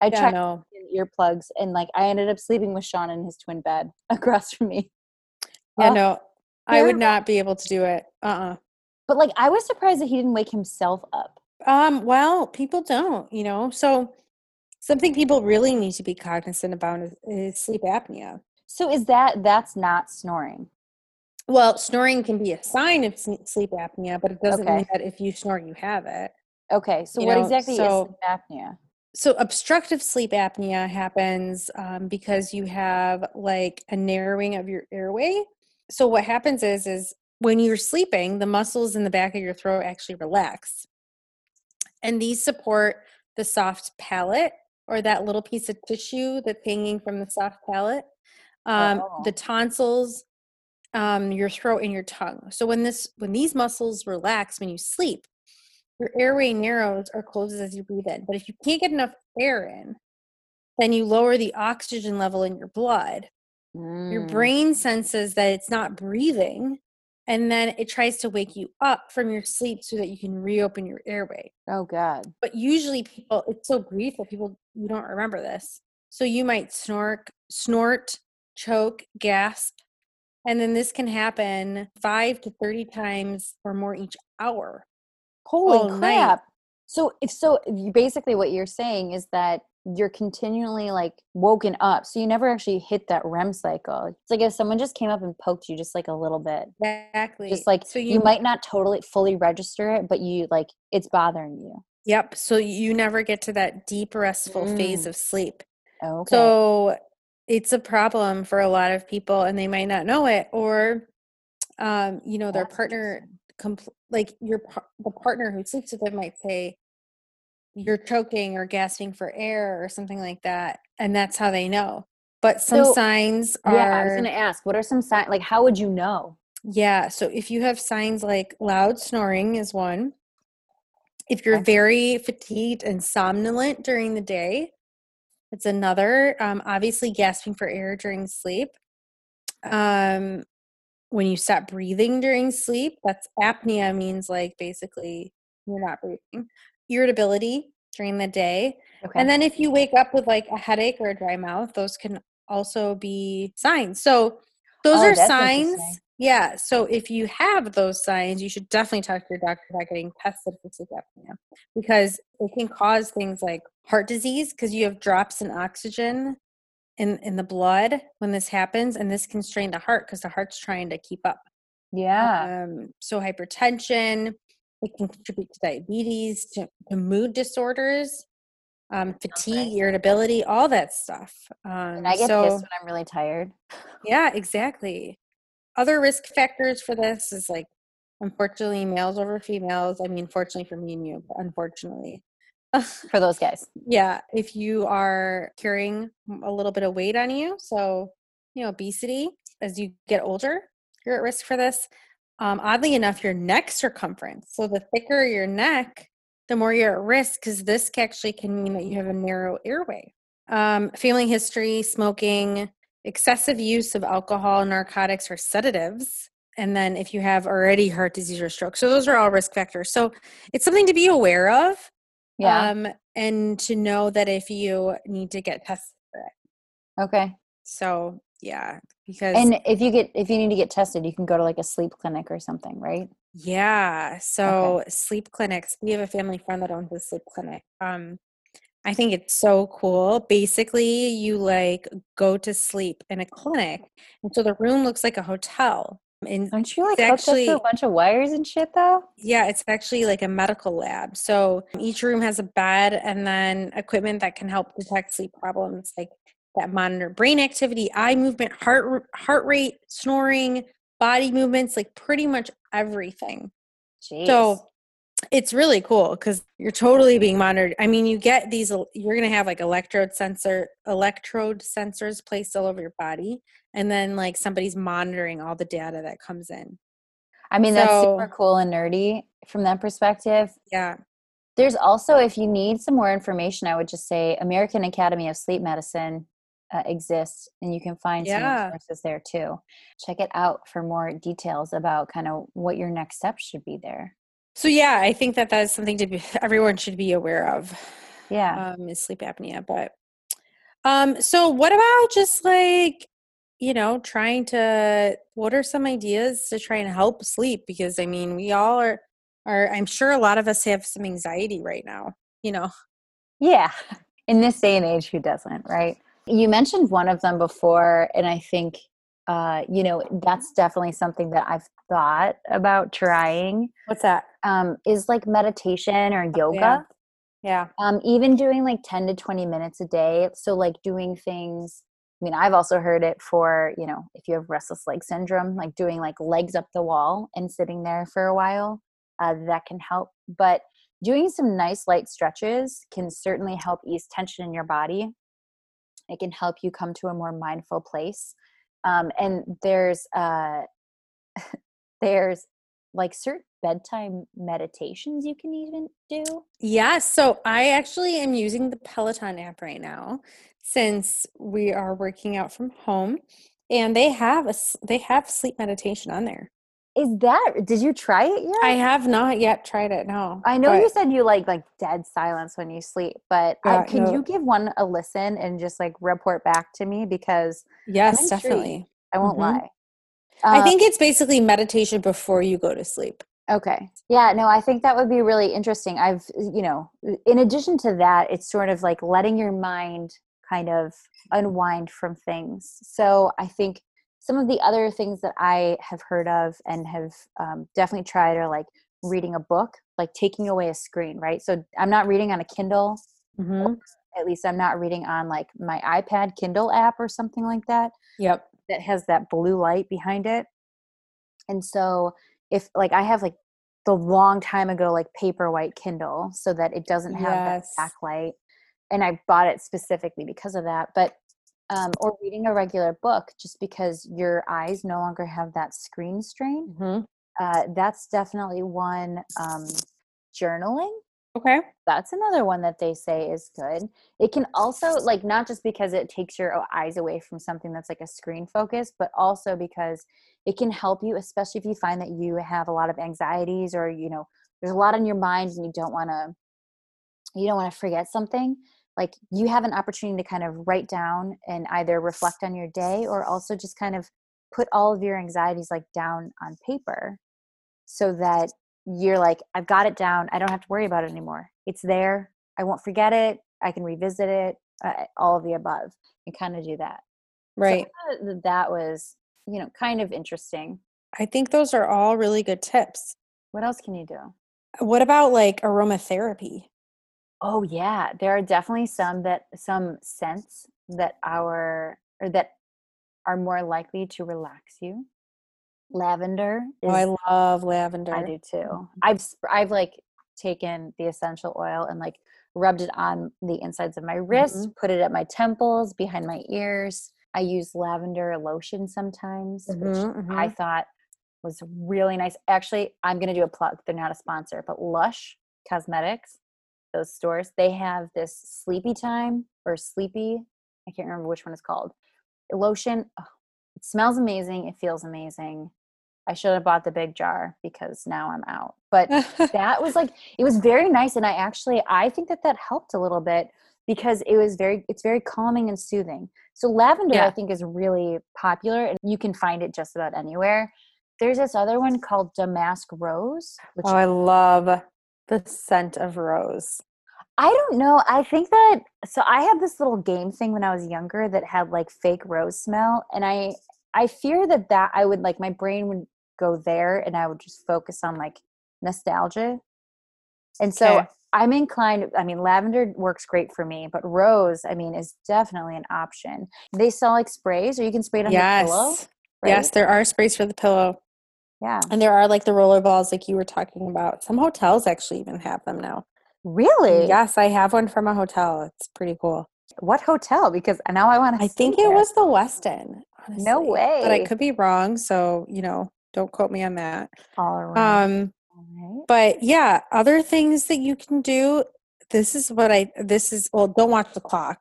i Yeah, tried no. earplugs and like i ended up sleeping with sean in his twin bed across from me Yeah, Oh, no. I would not be able to do it. Uh-uh. but like i was surprised that he didn't wake himself up Um, well, people don't, you know. So something people really need to be cognizant about is, is sleep apnea. so is that that's not snoring Well, snoring can be a sign of sleep apnea, but it doesn't Okay. mean that if you snore, you have it. okay so You what know, exactly is sleep apnea So obstructive sleep apnea happens um, because you have like a narrowing of your airway. So what happens is is when you're sleeping, the muscles in the back of your throat actually relax, and these support the soft palate or that little piece of tissue that's hanging from the soft palate, um, Oh. the tonsils, um, your throat, and your tongue. So when this when these muscles relax when you sleep, your airway narrows or closes as you breathe in. But if you can't get enough air in, then you lower the oxygen level in your blood. Your Mm. brain senses that it's not breathing, and then it tries to wake you up from your sleep so that you can reopen your airway. oh god But usually, people, it's so brief that people, you don't remember this. So you might snort, snort, choke, gasp, and then this can happen five to 30 times or more each hour. Holy all night. crap. So if so basically what you're saying is that you're continually like woken up. So you never actually hit that REM cycle. It's like if someone just came up and poked you just like a little bit. Exactly. Just like so you, might not totally fully register it, but you like it's bothering you. Yep. So you never get to that deep restful phase Mm. of sleep. Okay. So it's a problem for a lot of people and they might not know it or um you know their That's partner compl- like your par- the partner who sleeps with them might say you're choking or gasping for air or something like that and that's how they know. But some So- signs are yeah, I was gonna ask, what are some signs like how would you know? Yeah, so if you have signs like loud snoring is one. If you're very fatigued and somnolent during the day, it's another. Um, obviously, gasping for air during sleep. Um, when you stop breathing during sleep, that's apnea, means like basically you're not breathing. Irritability during the day. Okay. And then if you wake up with like a headache or a dry mouth, those can also be signs. So those Oh, are signs. Yeah. So if you have those signs, you should definitely talk to your doctor about getting tested for sleep apnea because it can cause things like heart disease because you have drops in oxygen in, in the blood when this happens. And this can strain the heart because the heart's trying to keep up. yeah. Um, so hypertension, it can contribute to diabetes, to, to mood disorders, um, fatigue, irritability, all that stuff. Um, and I get so, pissed when I'm really tired. yeah, exactly. Other risk factors for this is like, unfortunately, males over females. I mean, fortunately for me and you, but unfortunately. For those guys. yeah, if you are carrying a little bit of weight on you, so, you know, obesity, as you get older, you're at risk for this. Um, oddly enough, your neck circumference. So the thicker your neck, the more you're at risk because this actually can mean that you have a narrow airway. Um, family history, smoking, excessive use of alcohol, narcotics, or sedatives. And then if you have already heart disease or stroke. So those are all risk factors. So it's something to be aware of. Yeah. Um, and to know that if you need to get tested for it. okay. So yeah, because And if you get if you need to get tested, you can go to like a sleep clinic or something, right? Yeah. So sleep clinics. We have a family friend that owns a sleep clinic. Um, I think it's so cool. Basically, you like go to sleep in a clinic, and so the room looks like a hotel. And Aren't you like actually- a bunch of wires and shit though? yeah, it's actually like a medical lab. So each room has a bed and then equipment that can help detect sleep problems, like that monitor brain activity, eye movement, heart heart rate, snoring, body movements, like pretty much everything. Jeez. So it's really cool because you're totally being monitored. I mean, you get these, you're going to have like electrode sensor, electrode sensors placed all over your body. And then like somebody's monitoring all the data that comes in. I mean that's super cool and nerdy from that perspective. Yeah. There's also, if you need some more information, I would just say American Academy of Sleep Medicine uh, exists, and you can find Yeah. some resources there too. Check it out for more details about kind of what your next steps should be there. So yeah, I think that that's something to be, everyone should be aware of. Yeah. Um, is sleep apnea. But um, so what about just like, you know, trying to, what are some ideas to try and help sleep? Because I mean, we all are, are, I'm sure a lot of us have some anxiety right now, you know. Yeah. In this day and age, who doesn't, right? You mentioned one of them before, and I think, uh, you know, that's definitely something that I've thought about trying. What's that? Um, is like meditation or yoga. Yeah. Yeah. um, even doing like 10 to 20 minutes a day so like doing things i mean i've also heard it for you know if you have restless leg syndrome like doing like legs up the wall and sitting there for a while uh, that can help but doing some nice light stretches can certainly help ease tension in your body it can help you come to a more mindful place um, and there's uh, there's like certain bedtime meditations you can even do Yeah, so I actually am using the Peloton app right now since we are working out from home and they have a they have sleep meditation on there. Is that did you try it yet? I have not yet tried it. No. I know but- you said you like like dead silence when you sleep, but I, can no. you give one a listen and just like report back to me because Yes, definitely. I won't Mhm. lie. I Uh, think it's basically meditation before you go to sleep. Okay. Yeah, no, I think that would be really interesting. I've, you know, in addition to that, it's sort of like letting your mind kind of unwind from things. So I think some of the other things that I have heard of and have um, definitely tried are like reading a book, like taking away a screen, right? So I'm not reading on a Kindle. Mm-hmm. At least I'm not reading on like my iPad Kindle app or something like that. Yep. that has that blue light behind it. And so if like I have like the long time ago like paper white Kindle so that it doesn't have Yes. that backlight. And I bought it specifically because of that. But um, or reading a regular book just because your eyes no longer have that screen strain. Mm-hmm. Uh, that's definitely one. Um, journaling Okay. that's another one that they say is good. It can also like not just because it takes your eyes away from something that's like a screen focus, but also because it can help you, especially if you find that you have a lot of anxieties or you know there's a lot on your mind and you don't want to you don't want to forget something. Like you have an opportunity to kind of write down and either reflect on your day or also just kind of put all of your anxieties like down on paper so that you're like i've got it down. I don't have to worry about it anymore. It's there. I won't forget it. I can revisit it uh, all of the above and kind of do that. Right. that that was you know kind of interesting. I think those are all really good tips. what else can you do? What about like aromatherapy? Oh yeah there are definitely some that some scents that our or that are more likely to relax you lavender Oh, I love lavender. I do too. I've I've like taken the essential oil and like rubbed it on the insides of my wrists, Mhm. put it at my temples, behind my ears. I use lavender lotion sometimes, which Mhm, I mhm. thought was really nice. Actually, I'm going to do a plug. They're not a sponsor, but Lush Cosmetics, those stores, they have this sleepy time or sleepy, I can't remember which one it's called. Lotion, oh, it smells amazing, it feels amazing. I should have bought the big jar because now I'm out. But that was like it was very nice and I actually I think that that helped a little bit because it was very it's very calming and soothing. So lavender I think is really popular and you can find it just about anywhere. There's this other one called Damask Rose, which oh, I love the scent of rose. I don't know. I think that so I had this little game thing when I was younger that had like fake rose smell and I I fear that that I would like my brain would go there and I would just focus on like nostalgia. And so Okay. I'm inclined I mean lavender works great for me, but rose I mean is definitely an option. They sell like sprays or you can spray it on yes. the pillow. Yes, there are sprays for the pillow. Yeah. And there are like the roller balls like you were talking about. Some hotels actually even have them now. Really? Yes, I have one from a hotel. It's pretty cool. What hotel? Because now I want to I think it was the Westin. Honestly. No way. But I could be wrong, so you know, don't quote me on that. all around. Um, all right. but yeah, other things that you can do. This is what I. This is well. Don't watch the clock.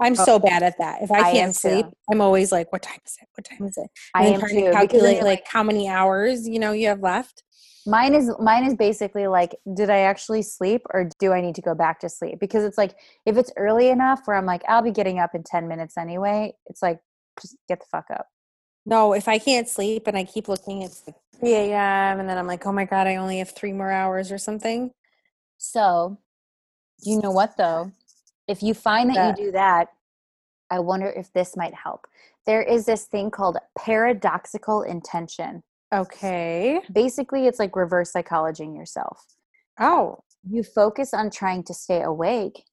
I'm Oh. so bad at that. If I, I can't sleep, too. I'm always like, "What time is it? What time is it?" I And then am trying too. to calculate you're like how many hours you know you have left. Mine is mine is basically like, did I actually sleep or do I need to go back to sleep? Because it's like if it's early enough where I'm like, I'll be getting up in ten minutes anyway. It's like, just get the fuck up. No, if I can't sleep and I keep looking, it's like 3 a.m. and then I'm like, "Oh my god, I only have three more hours or something." So, you know what though? If you find that you do that, I wonder if this might help. There is this thing called paradoxical intention. Okay. Basically, it's like reverse psychologying yourself. Oh, You focus on trying to stay awake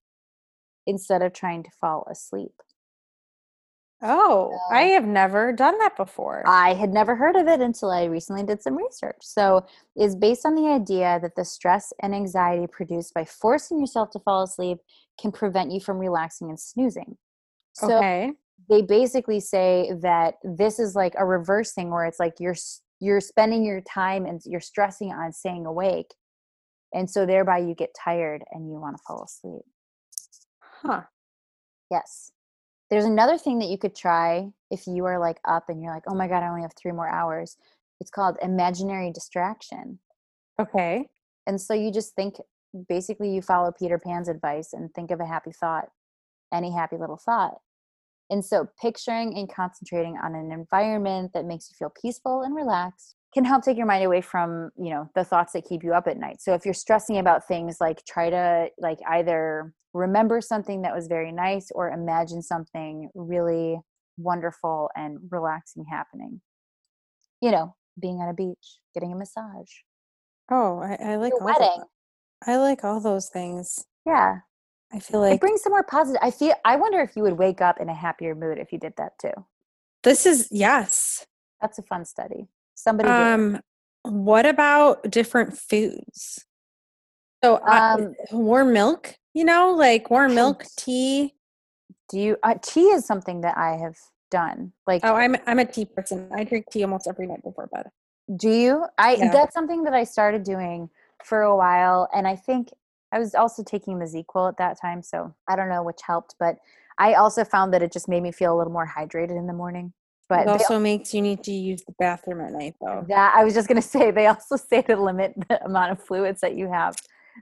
instead of trying to fall asleep. Oh, I have never done that before. I had never heard of it until I recently did some research. So, is based on the idea that the stress and anxiety produced by forcing yourself to fall asleep can prevent you from relaxing and snoozing. So, okay. they basically say that this is like a reverse thing where it's like you're you're spending your time and you're stressing on staying awake. And so thereby you get tired and you want to fall asleep. Huh. Yes. There's another thing that you could try if you are like up and you're like, oh my God, I only have three more hours. It's called imaginary distraction. Okay. And so you just think, basically, you follow Peter Pan's advice and think of a happy thought, any happy little thought. And so, picturing and concentrating on an environment that makes you feel peaceful and relaxed can help take your mind away from you know the thoughts that keep you up at night. So if you're stressing about things like try to like either remember something that was very nice or imagine something really wonderful and relaxing happening. You know being on a beach getting a massage. Oh, I, I like your all tho- wedding. I like all those things. yeah. I feel it like brings some more positive i feel i wonder if you would wake up in a happier mood if you did that too. This is yes. that's a fun study somebody did. Um, what about different foods? So I- Um, warm milk, you know, like warm milk, tea. do you uh, tea is something that i have done like Oh, I'm I'm a tea person. I drink tea almost every night before bed. Do you? I Yeah. that's something that I started doing for a while and I think I was also taking the ZzzQuil at that time, so I don't know which helped, but I also found that it just made me feel a little more hydrated in the morning. But It they also makes you need to use the bathroom at night, though. that I was just gonna say they also say to limit the amount of fluids that you have,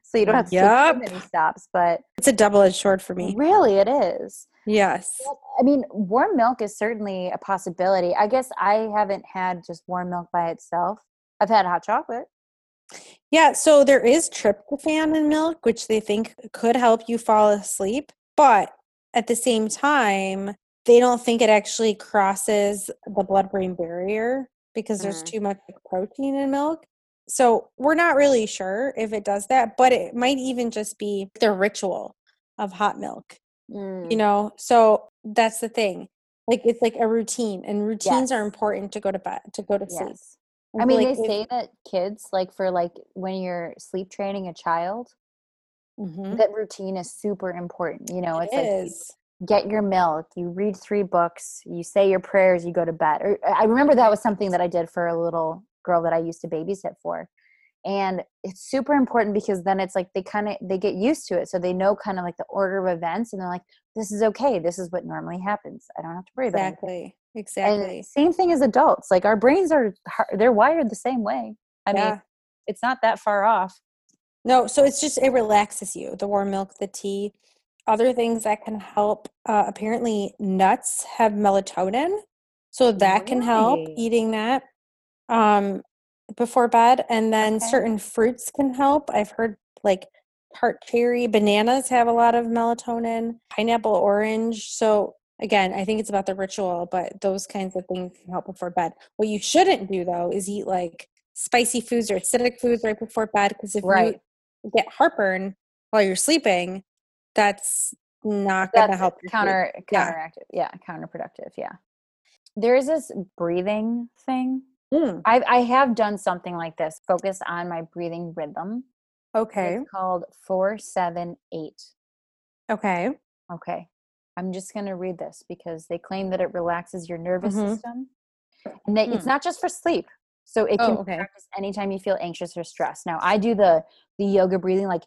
so you don't have to Yup. take too many stops. But It's a double-edged sword for me. really, it is. Yes. I mean, warm milk is certainly a possibility. I guess I haven't had just warm milk by itself. I've had hot chocolate. Yeah, so there is tryptophan in milk, which they think could help you fall asleep, but at the same time, they don't think it actually crosses the blood-brain barrier because there's Mm. too much protein in milk. So we're not really sure if it does that, but it might even just be the ritual of hot milk, Mm. you know? So that's the thing. Like it's like a routine, and routines are important to go to bed, to go to sleep. Yes. And I mean, like, they if- say that kids, like for like when you're sleep training a child, Mhm. that routine is super important. You know, It it's like is. Get your milk, you read three books, you say your prayers, you go to bed. Er, or I remember that was something that I did for a little girl that I used to babysit for. And it's super important because then it's like they kind of they get used to it, so they know kind of like the order of events, and they're like, "This is okay. This is what normally happens. I don't have to worry about it." Exactly. Exactly. And same thing as adults. Like our brains are they're wired the same way. I Yeah. mean, it's not that far off. No, so it's just it relaxes you. The warm milk, the tea, other things that can help. Uh, apparently, nuts have melatonin, so that can help. Eating that um, before bed, and then Okay. certain fruits can help. I've heard like tart cherry, bananas have a lot of melatonin. Pineapple, orange. So again, I think it's about the ritual, but those kinds of things can help before bed. What you shouldn't do though is eat like spicy foods or acidic foods right before bed because if Right. you get heartburn while you're sleeping, that's not going to help counter Yeah. counteractive. Yeah, counterproductive. Yeah. There is this breathing thing. Mm, I I have done something like this. Focus on my breathing rhythm. okay. It's called four seven eight. Okay. Okay. I'm just going to read this because they claim that it relaxes your nervous Mhm. system and that it's Hmm. not just for sleep. So it Oh, can okay. practice anytime you feel anxious or stressed. Now, I do the the yoga breathing like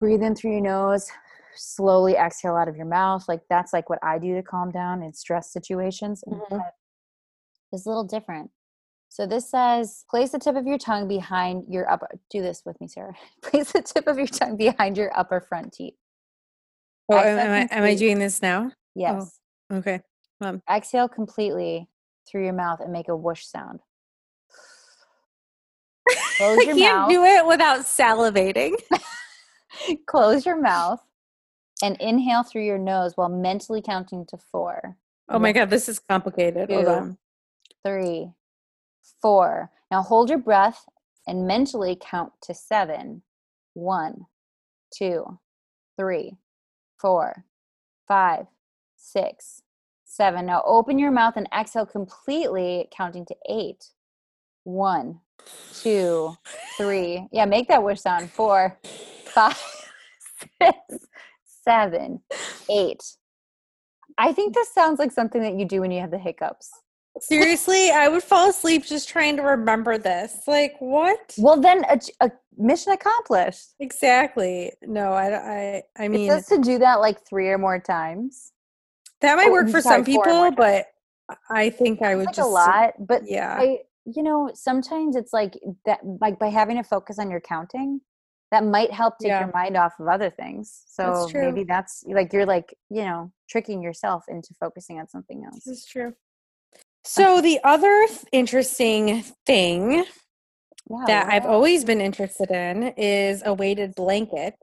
breathe in through your nose, slowly exhale out of your mouth. Like that's like what I do to calm down in stress situations. Mhm. It's a little different. So this says place the tip of your tongue behind your upper do this with me, Sarah. place the tip of your tongue behind your upper front teeth. Oh, am, I, am I doing this now? Yes. Okay. Exhale completely through your mouth and make a whoosh sound. Close I can't mouth. do it without salivating. Close your mouth and inhale through your nose while mentally counting to four. Oh my God, this is complicated. Hold on. three, four. Now hold your breath and mentally count to seven. One, two, three, four, five, six, seven. Now open your mouth and exhale completely, counting to eight. One, two, three. Yeah, make that wish sound. Four, five, six, seven, eight. I think this sounds like something that you do when you have the hiccups. Seriously, I would fall asleep just trying to remember this. Like, what? Well, then uh, a, a uh, mission accomplished. Exactly. No, I, I, I mean, says to do that like three or more times. that might oh, work for some people, but I think I would like just a lot, but Yeah. I, you know, sometimes it's like that, like by having to focus on your counting, that might help take Yeah. your mind off of other things. So true. maybe that's like you're like, you know, tricking yourself into focusing on something else. This is true. So the other th- interesting thing that I've always been interested in is a weighted blanket.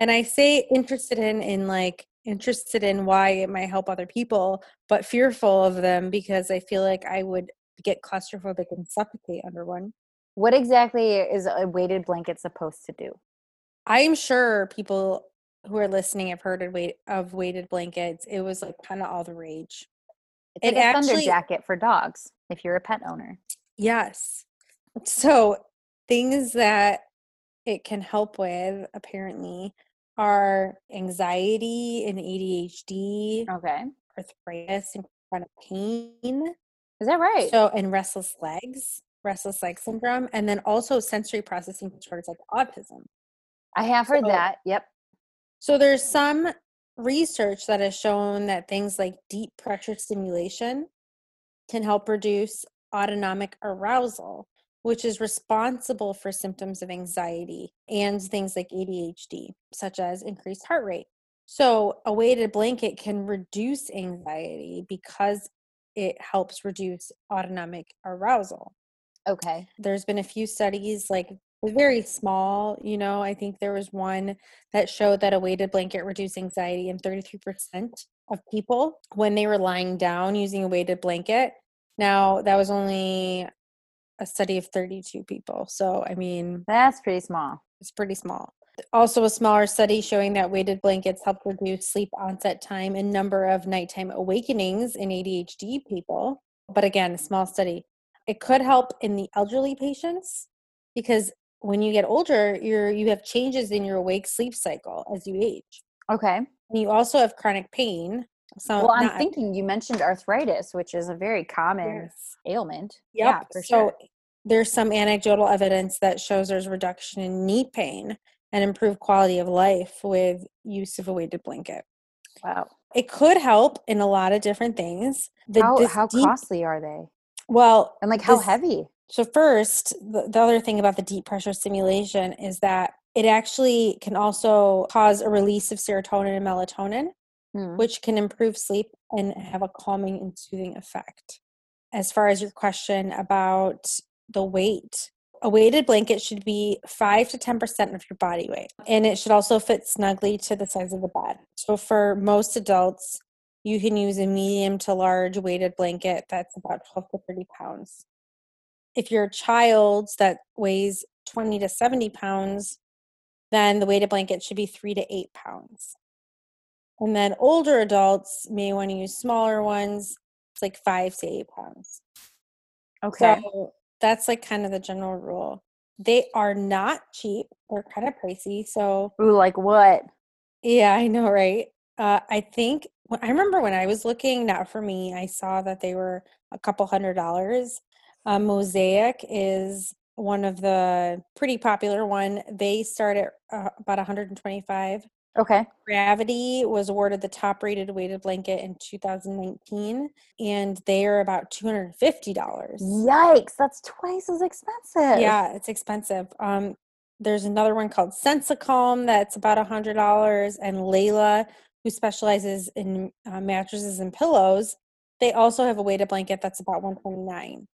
And I say interested in in like interested in why it might help other people, but fearful of them because I feel like I would get claustrophobic and suffocate under one. What exactly is a weighted blanket supposed to do? I'm sure people who are listening have heard of weight of weighted blankets. It was like kind of all the rage. It's It like a thunder jacket for dogs if you're a pet owner. Yes. So things that it can help with apparently are anxiety and ADHD, Okay. arthritis and chronic pain. Is that right? So and restless legs, restless leg syndrome, and then also sensory processing disorders like autism. I have heard so- that. Yep. So there's some research that has shown that things like deep pressure stimulation can help reduce autonomic arousal, which is responsible for symptoms of anxiety and things like ADHD, such as increased heart rate. So a weighted blanket can reduce anxiety because it helps reduce autonomic arousal Okay. there's been a few studies like very small you know i think there was one that showed that a weighted blanket reduced anxiety in 33% of people when they were lying down using a weighted blanket now that was only a study of 32 people so i mean That's pretty small. it's pretty small also a smaller study showing that weighted blankets help reduce sleep onset time and number of nighttime awakenings in adhd people but again a small study it could help in the elderly patients because when you get older you're you have changes in your awake sleep cycle as you age Okay. and you also have chronic pain so Well, I'm not- thinking you mentioned arthritis, which is a very common Yes. ailment. Yep. Yeah, for so sure. there's some anecdotal evidence that shows there's reduction in knee pain and improved quality of life with use of a weighted blanket. Wow. It could help in a lot of different things. The, how how deep- costly are they? Well, And like how this- heavy? So first, the, the other thing about the deep pressure stimulation is that it actually can also cause a release of serotonin and melatonin, Hmm. which can improve sleep and have a calming and soothing effect. As far as your question about the weight, a weighted blanket should be 5 to 10% of your body weight, and it should also fit snugly to the size of the bed. So for most adults, you can use a medium to large weighted blanket that's about 12 to 30 pounds. If you're a child that weighs 20 to 70 pounds, then the weighted blanket should be 3 to 8 pounds. And then older adults may want to use smaller ones. It's like five to eight pounds. Okay. So that's like kind of the general rule. They are not cheap. They're kind of pricey. So Ooh, like what? yeah, I know, right? Uh, I think when, I remember when I was looking, not for me, I saw that they were a couple hundred dollars. Uh, Mosaic is one of the pretty popular one. They start at uh, about 125. Okay. Gravity was awarded the top rated weighted blanket in 2019, and they are about $250. Yikes, that's twice as expensive. Yeah, it's expensive. Um, there's another one called SensaCalm that's about $100, and Layla, who specializes in uh, mattresses and pillows, they also have a weighted blanket that's about 129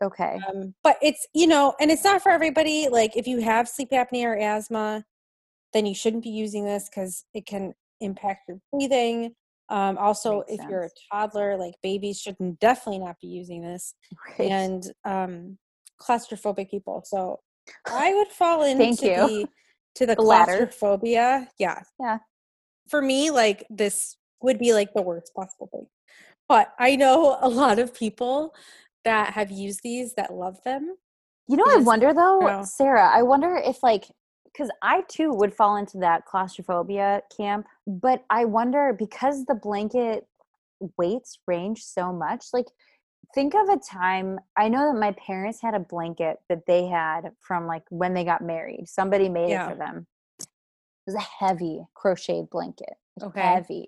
Okay. um, but it's you know and it's not for everybody like if you have sleep apnea or asthma then you shouldn't be using this because it can impact your breathing um, also Makes if you're a toddler like babies shouldn't definitely not be using this Right. and um, claustrophobic people so i would fall into Thank you. the to the, The claustrophobia yeah Yeah. For me like this would be like the worst possible thing but i know a lot of people that have used these that love them You know, I wonder though. Sarah, I wonder if like because I too would fall into that claustrophobia camp, but I wonder because the blanket weights range so much, like think of a time I know that my parents had a blanket that they had from like when they got married. Somebody made Yeah. it for them. It was a heavy crocheted blanket. Okay. Heavy.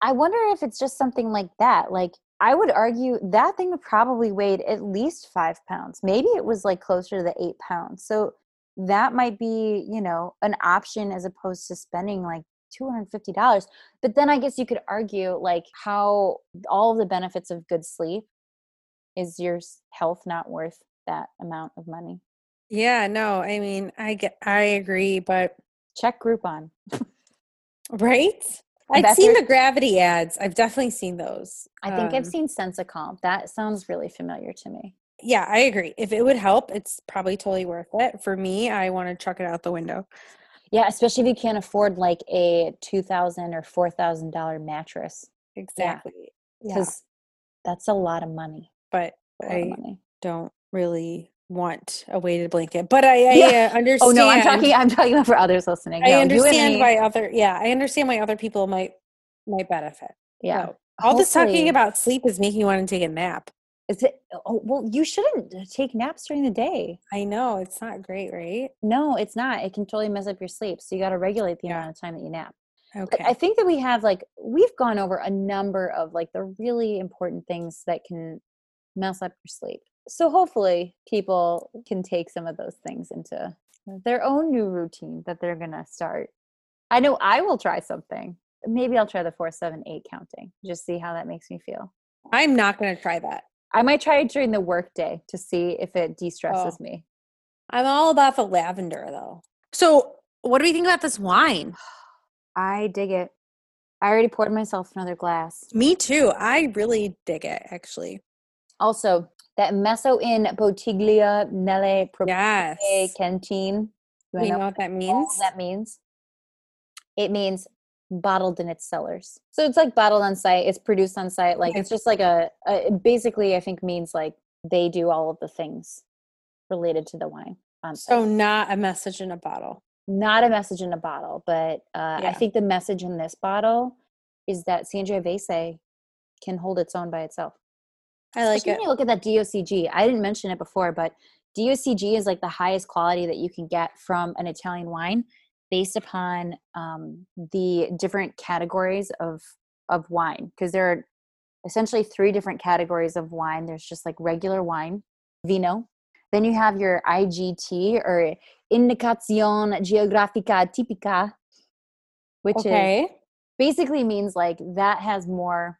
I wonder if it's just something like that. Like I would argue that thing would probably weighed at least five pounds. Maybe it was like closer to the eight pounds. So that might be, you know, an option as opposed to spending like $250. But then I guess you could argue like how all of the benefits of good sleep is your health not worth that amount of money? Yeah, no, I mean, I get, I agree, but Check Groupon. right? I've seen the gravity ads. I've definitely seen those. I think I've Um, seen SensaCalm. That sounds really familiar to me. Yeah, I agree. If it would help, it's probably totally worth it. For me, I want to chuck it out the window. Yeah, especially if you can't afford like a two thousand or four thousand dollar mattress, Exactly. Yeah, because that's a lot of money. but I money. don't really want a weighted blanket. But I, I Yeah. uh, understand. Oh no, I'm talking. I'm talking about for others listening. No, I understand why other. Yeah, I understand why other people might might benefit. Yeah. So, all this talking about sleep is making you want to take a nap. Is it? Oh well, you shouldn't take naps during the day. I know it's not great, right? No, it's not. It can totally mess up your sleep. So you got to regulate the Yeah. amount of time that you nap. But Okay. I think that we have like we've gone over a number of like the really important things that can mess up your sleep. So hopefully people can take some of those things into their own new routine that they're gonna start. I know I will try something. Maybe I'll try the four, seven, eight counting. Just see how that makes me feel. I'm not going to try that. I might try it during the workday to see if it de-stresses Oh. me. I'm all about the lavender though. So, what do we think about this wine? I dig it. I already poured myself another glass. Me too. I really dig it, actually. Also, that messo in Bottiglia nelle Proprie Yes. Canteen. You We wanna know what that means. that means? It means bottled in its cellars. So it's like bottled on site. It's produced on site. Like Okay. it's just like a, a basically I think means like they do all of the things related to the wine. So, not a message in a bottle. not a message in a bottle, but uh, I think the message in this bottle is that Sangiovese can hold its own by itself. I like Especially it. when you look at that DOCG. I didn't mention it before, but DOCG is like the highest quality that you can get from an Italian wine based upon um, the different categories of of wine because there are essentially three different categories of wine. There's just like regular wine, vino. Then you have your IGT or Indicazione Geografica Tipica, which is basically means like that has more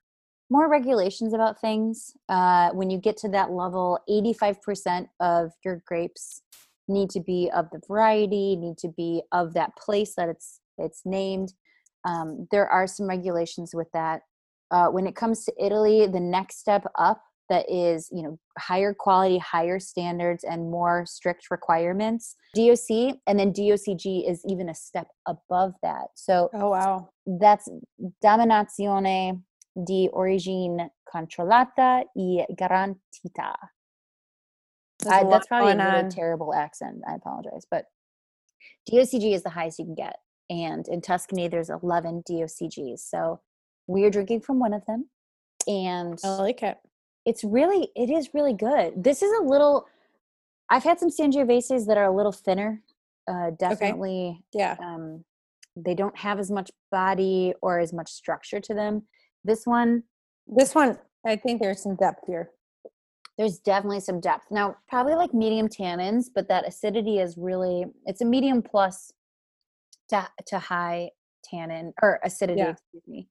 more regulations about things uh, when you get to that level 85% of your grapes need to be of the variety need to be of that place that it's it's named. Um, there are some regulations with that. Uh, when it comes to italy the next step up that is you know higher quality higher standards and more strict requirements doc and then docg is even a step above that. So Oh, wow. that's dominazione di origine controllata e garantita. There's I, a that's probably a on. terrible accent. I apologize, but DOCG is the highest you can get, and in Tuscany there's 11 DOCGs. So we are drinking from one of them, and I like it. it's really it is really good. This is a little. I've had some Sangioveses that are a little thinner. Uh, definitely Yeah. um, they don't have as much body or as much structure to them. This one, This one, I think there's some depth here. there's definitely some depth. Now, probably like medium tannins, but that acidity is really it's a medium plus to to high tannin or acidity, Yeah. excuse me.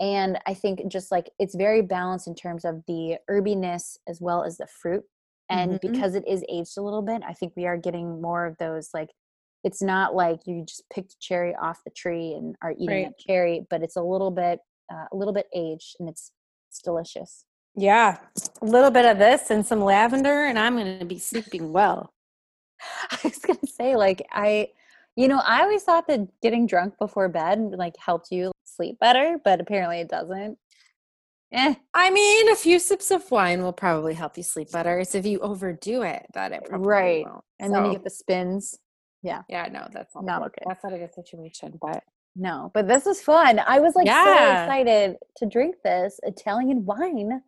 And I think just like it's very balanced in terms of the herbiness as well as the fruit. And Mhm. because it is aged a little bit, I think we are getting more of those like it's not like you just picked a cherry off the tree and are eating Right. a cherry, but it's a little bit uh, a little bit aged and it's it's delicious. Yeah. A little bit of this and some lavender, and I'm going to be sleeping well. I was gonna say, like, I, you know, I always thought that getting drunk before bed like helped you sleep better, but apparently it doesn't. Eh, I mean, a few sips of wine will probably help you sleep better. It's if you overdo it that it probably Right. won't. and then you get the spins. yeah, yeah, no, that's not, Not okay. That's not a good situation. But No, but this is fun. I was like so excited to drink this Italian wine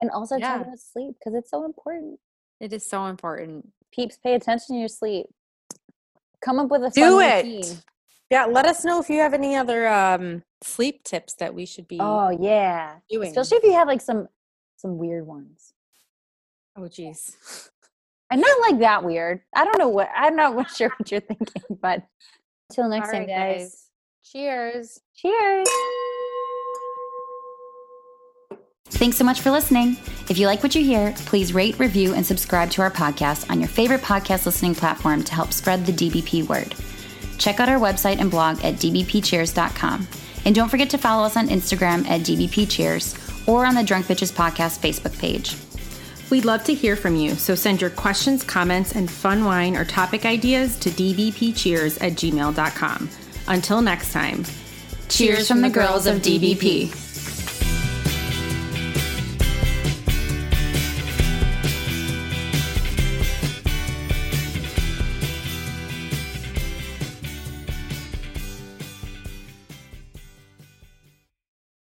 and also Yeah. talk about sleep because it's so important. it is so important. Peeps, pay attention to your sleep. Come up with a Do fun it. routine. Yeah, let us know if you have any other um, sleep tips that we should be. Oh yeah, doing. especially if you have like some some weird ones. oh, geez. And not like that weird. I don't know what I'm not sure what you're thinking, but until next All time, right, guys. Cheers. Cheers. Thanks so much for listening. If you like what you hear, please rate, review, and subscribe to our podcast on your favorite podcast listening platform to help spread the DBP word. Check out our website and blog at dbpcheers.com. And don't forget to follow us on Instagram at dbpcheers or on the Drunk Bitches Podcast Facebook page. We'd love to hear from you, so send your questions, comments, and fun wine or topic ideas to dbpcheers at gmail.com. Until next time, Cheers from the girls of DBP.